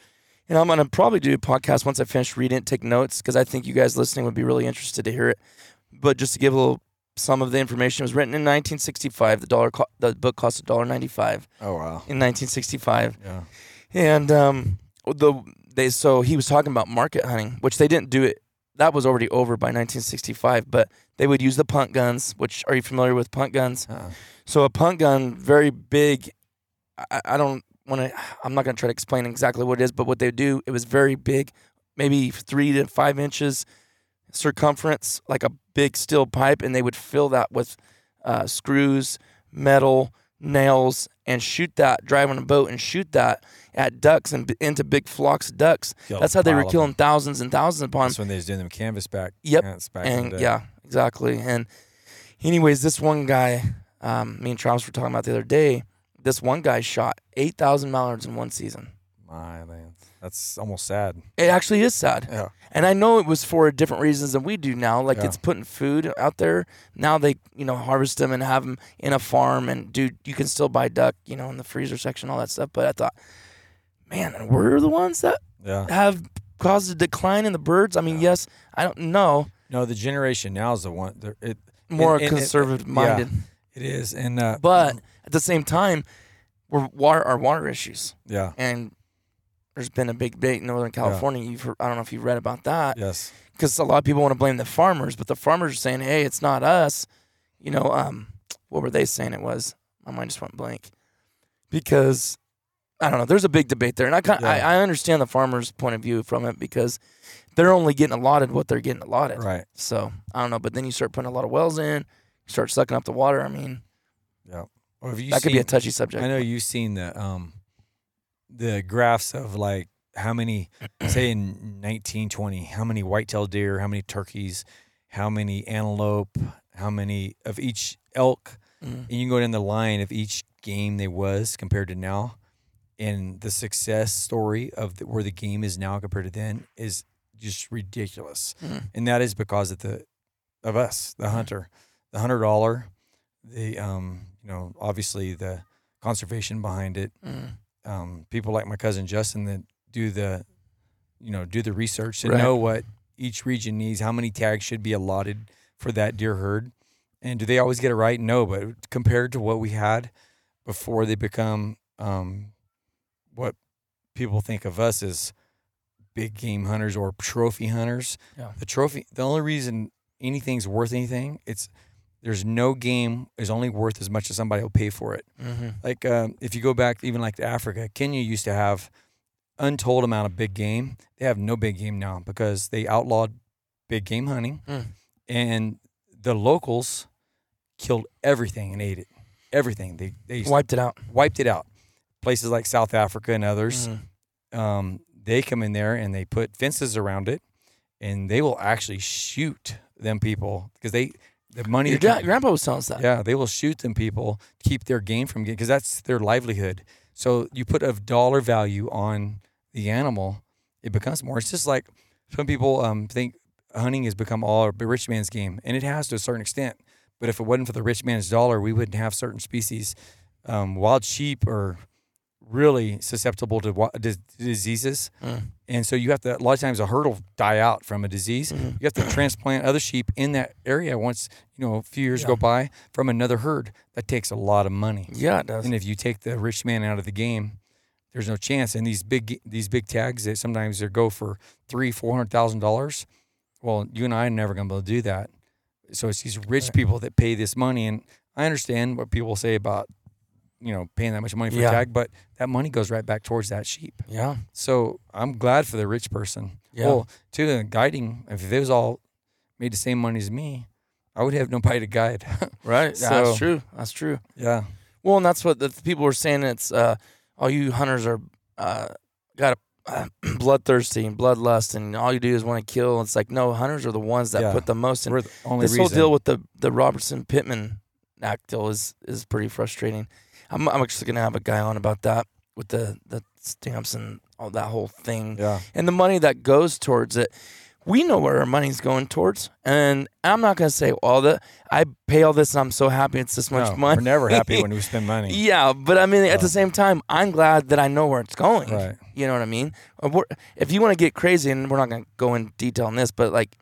B: And I'm gonna probably do a podcast once I finish reading it, take notes because I think you guys listening would be really interested to hear it. But just to give a little some of the information, it was written in 1965. The dollar, co- the book cost $1.95
C: Oh wow.
B: in 1965,
C: Yeah.
B: and um, the they so he was talking about market hunting, which they didn't do it. That was already over by 1965, but they would use the punt guns. Which are you familiar with punt guns?
C: Uh-uh.
B: So a punt gun, very big. I, I don't want to. I'm not going to try to explain exactly what it is, but what they do, it was very big, maybe three to five inches circumference, like a big steel pipe, and they would fill that with uh, screws, metal, nails, and shoot that. Drive on a boat and shoot that at ducks and b- into big flocks of ducks.
C: A
B: That's how they were killing
C: them.
B: thousands and thousands upon
C: That's when they was doing them canvas back.
B: Yep.
C: back
B: and yeah, exactly. And anyways, this one guy, um, me and Travis were talking about the other day. This one guy shot eight thousand mallards in one season.
C: My man, that's almost sad.
B: It actually is sad.
C: Yeah.
B: And I know it was for different reasons than we do now. Like
C: Yeah.
B: it's putting food out there. Now they, you know, harvest them and have them in a farm. And dude, you can still buy duck, you know, in the freezer section, all that stuff. But I thought, man, we're the ones that
C: Yeah.
B: have caused a decline in the birds. I mean, yes, I don't know.
C: No, the generation now is the one. they're- It,
B: More
C: it-
B: conservative minded,
C: it is, and uh,
B: but at the same time, we're water our water issues,
C: yeah,
B: and there's been a big debate in Northern California. You've heard, I don't know if you've read about that.
C: yes,
B: because a lot of people want to blame the farmers, but the farmers are saying, "Hey, it's not us." You know, um, what were they saying it was? My mind just went blank. Because I don't know. There's a big debate there, and I kind I,
C: Yeah.
B: I understand the farmers' point of view from it because they're only getting allotted what they're getting allotted.
C: right.
B: So I don't know, but then you start putting a lot of wells in, you start sucking up the water. I mean, yeah.
C: Or have you
B: that could be a touchy subject.
C: I know you've seen the um the graphs of like how many say in 1920 how many white-tailed deer, how many turkeys, how many antelope, how many of each elk
B: Mhm.
C: and you can go down the line of each game they was compared to now and the success story of the, where the game is now compared to then is just ridiculous
B: Mhm.
C: and that is because of the of us the hunter the hundred dollar the um you know obviously the conservation behind it
B: Mm.
C: Um people like my cousin justin that do the you know do the research to
B: Right.
C: know what each region needs how many tags should be allotted for that deer herd and do they always get it right no but compared to what we had before they become um what people think of us as big game hunters or trophy hunters
B: Yeah.
C: the trophy the only reason anything's worth anything it's there's no game is only worth as much as somebody will pay for it
B: Mhm.
C: like um, if you go back even like to africa kenya used to have untold amount of big game they have no big game now because they outlawed big game hunting
B: Mm.
C: and the locals killed everything and ate it everything they they
B: Wiped it out.
C: wiped it out places like south africa and others
B: Mhm.
C: um, they come in there and they put fences around it, and they will actually shoot them people because they the money.
B: Your dad, grandpa was telling us that.
C: yeah, they will shoot them people to keep their game from getting because that's their livelihood. So you put a dollar value on the animal, it becomes more. It's just like some people um, think hunting has become all a rich man's game, and it has to a certain extent. But if it wasn't for the rich man's dollar, we wouldn't have certain species. Um, wild sheep are really susceptible to diseases,
B: Mm.
C: and so you have to. A lot of times, a herd will die out from a disease.
B: Mhm.
C: You have to transplant other sheep in that area once you know a few years
B: Yeah.
C: go by from another herd. That takes a lot of money.
B: Yeah, it does.
C: And if you take the rich man out of the game, there's no chance. And these big these big tags that sometimes they go for three four hundred thousand dollars. Well, you and I are never gonna be able to do that. So it's these rich
B: Right.
C: people that pay this money, and I understand what people say about you know paying that much money for
B: Yeah.
C: a tag, but that money goes right back towards that sheep.
B: yeah.
C: So I'm glad for the rich person.
B: Yeah.
C: Well, too, the guiding. If they was all made the same money as me, I would have nobody to guide.
B: Right. Yeah,
C: So-
B: that's true. That's true.
C: yeah.
B: Well, and that's what the people were saying. It's uh, all you hunters are uh, got a uh, bloodthirsty and bloodlust, and all you do is want to kill. It's like no, hunters are the ones that
C: Yeah.
B: put the most in.
C: We're the only
B: This
C: reason.
B: whole deal with the the Robertson Pittman act deal is is pretty frustrating. I'm I'm actually gonna have a guy on about that with the the stamps and all that whole thing
C: yeah.
B: and the money that goes towards it. We know where our money's going towards, and I'm not gonna say all that. I pay all this, and I'm so happy it's this much
C: No,
B: money.
C: We're never happy when we spend money.
B: Yeah, but I mean, at the same time, I'm glad that I know where it's going.
C: Right.
B: You know what I mean? Uh, we're- If you want to get crazy, and we're not going to go in detail on this, but like,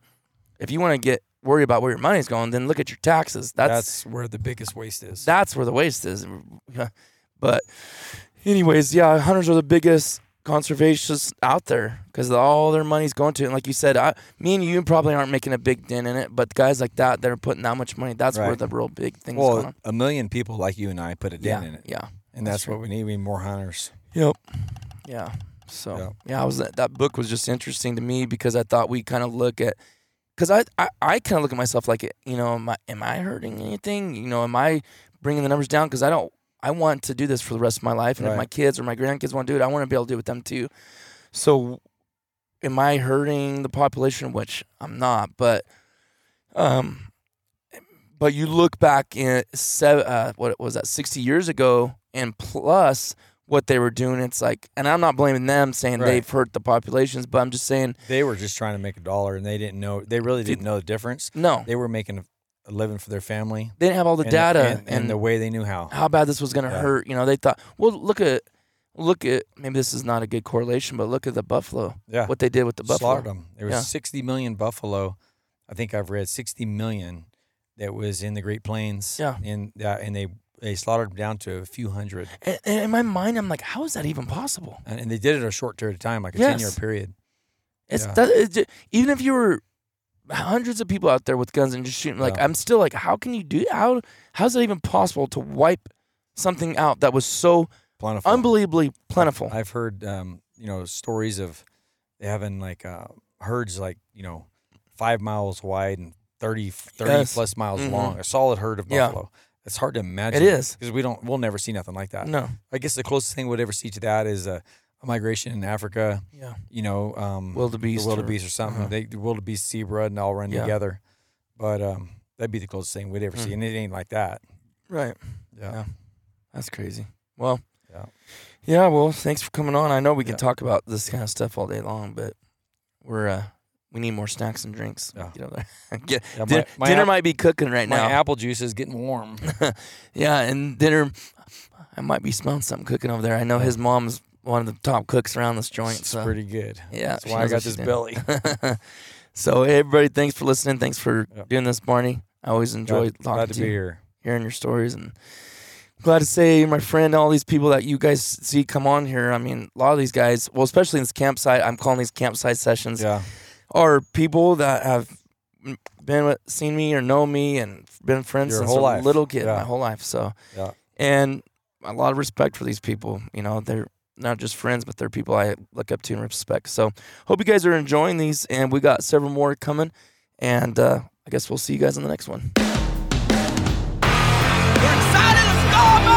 B: if you want to get worried about where your money's going, then look at your taxes. That's
C: That's, where the biggest waste is.
B: that's where the waste is. But, anyways, yeah, hunters are the biggest conservationists out there because all their money's going to it. And like you said, I, me and you probably aren't making a big dent in it, but guys like that that are putting that much money, that's where the real big thing's going
C: well,
B: on.
C: a million people like you and I put a
B: Yeah,
C: dent in it,
B: yeah.
C: and that's, what we need. We need more hunters.
B: Yep. Yeah. So
C: Yep.
B: yeah, I was that book was just interesting to me because I thought we kind of look at because I I, I kind of look at myself like you know am I am I hurting anything you know am I bringing the numbers down because I don't I want to do this for the rest of my life and if my kids or my grandkids want to do it I want to be able to do it with them too. So am I hurting the population? Which I'm not, but um, but you look back in seven, uh, what was that, 60 years ago, and plus what they were doing, it's like, and I'm not blaming them saying
C: Right.
B: they've hurt the populations, but I'm just saying,
C: They were just trying to make a dollar, and they didn't know. They really didn't know the difference.
B: no,
C: They were making a, living for their family.
B: they didn't have all the
C: and
B: data
C: and, and the way they knew how.
B: how bad this was going to
C: Yeah.
B: hurt. You know, they thought, well, look at Look at maybe this is not a good correlation, but look at the buffalo.
C: Yeah.
B: What they did with the buffalo.
C: Slaughtered them. There was
B: Yeah.
C: 60 million buffalo. I think I've read 60 million that was in the Great Plains.
B: Yeah.
C: And uh, and they they slaughtered them down to a few hundred,
B: And, and in my mind, I'm like, how is that even possible?
C: and, and they did it in a short period of time, like a
B: Yes.
C: 10 year period.
B: It's
C: Yeah.
B: that, it ju- even if you were hundreds of people out there with guns and just shooting, like
C: Yeah.
B: I'm still like, how can you do how? How's it even possible to wipe something out that was so
C: Plentiful.
B: unbelievably plentiful?
C: I've heard um, you know stories of having like uh, herds like you know five miles wide and 30, 30
B: Yes.
C: plus miles
B: Mhm.
C: long. A solid herd of
B: Yeah.
C: It's hard to imagine.
B: It is.
C: because we don't. We'll never see nothing like that.
B: no,
C: I guess the closest thing we'd ever see to that is a, a migration in Africa.
B: yeah,
C: You know, um,
B: wildebeest,
C: the
B: or-
C: wildebeest or, something.
B: uh-huh.
C: They the wildebeest, zebra, and all run
B: Yeah.
C: together. But um, that'd be the closest thing we'd ever see,
B: Mm.
C: and it ain't like that.
B: right.
C: Yeah.
B: Yeah. That's crazy. Well,
C: Yeah.
B: yeah. Well, thanks for coming on. I know we can
C: Yeah.
B: talk about this kind of stuff all day long, but we're uh, we need more snacks and drinks.
C: Yeah.
B: Get over there. Get,
C: Yeah, my-
B: dinner
C: my
B: dinner
C: ap-
B: might be cooking right
C: My
B: now.
C: apple juice is getting warm.
B: yeah, and dinner. I might be smelling something cooking over there. I know his mom's one of the top cooks around this joint.
C: it's
B: so
C: pretty good.
B: yeah,
C: That's why I got this belly.
B: so hey, everybody, thanks for listening. Thanks for
C: Yep.
B: doing this, Barney. I always enjoy
C: glad,
B: talking
C: glad
B: to,
C: to
B: you
C: here.
B: hearing your stories and glad to say my friend all these people that you guys see come on here i mean a lot of these guys well especially in this campsite i'm calling these campsite sessions
C: Yeah.
B: Are people that have been with, seen me or know me and been friends
C: Your
B: since
C: whole
B: a
C: life.
B: little kid
C: Yeah.
B: my whole life so
C: Yeah.
B: and a lot of respect for these people you know they're not just friends but they're people i look up to and respect so hope you guys are enjoying these and we got several more coming and uh, i guess we'll see you guys on the next one
A: We're excited. Let's go,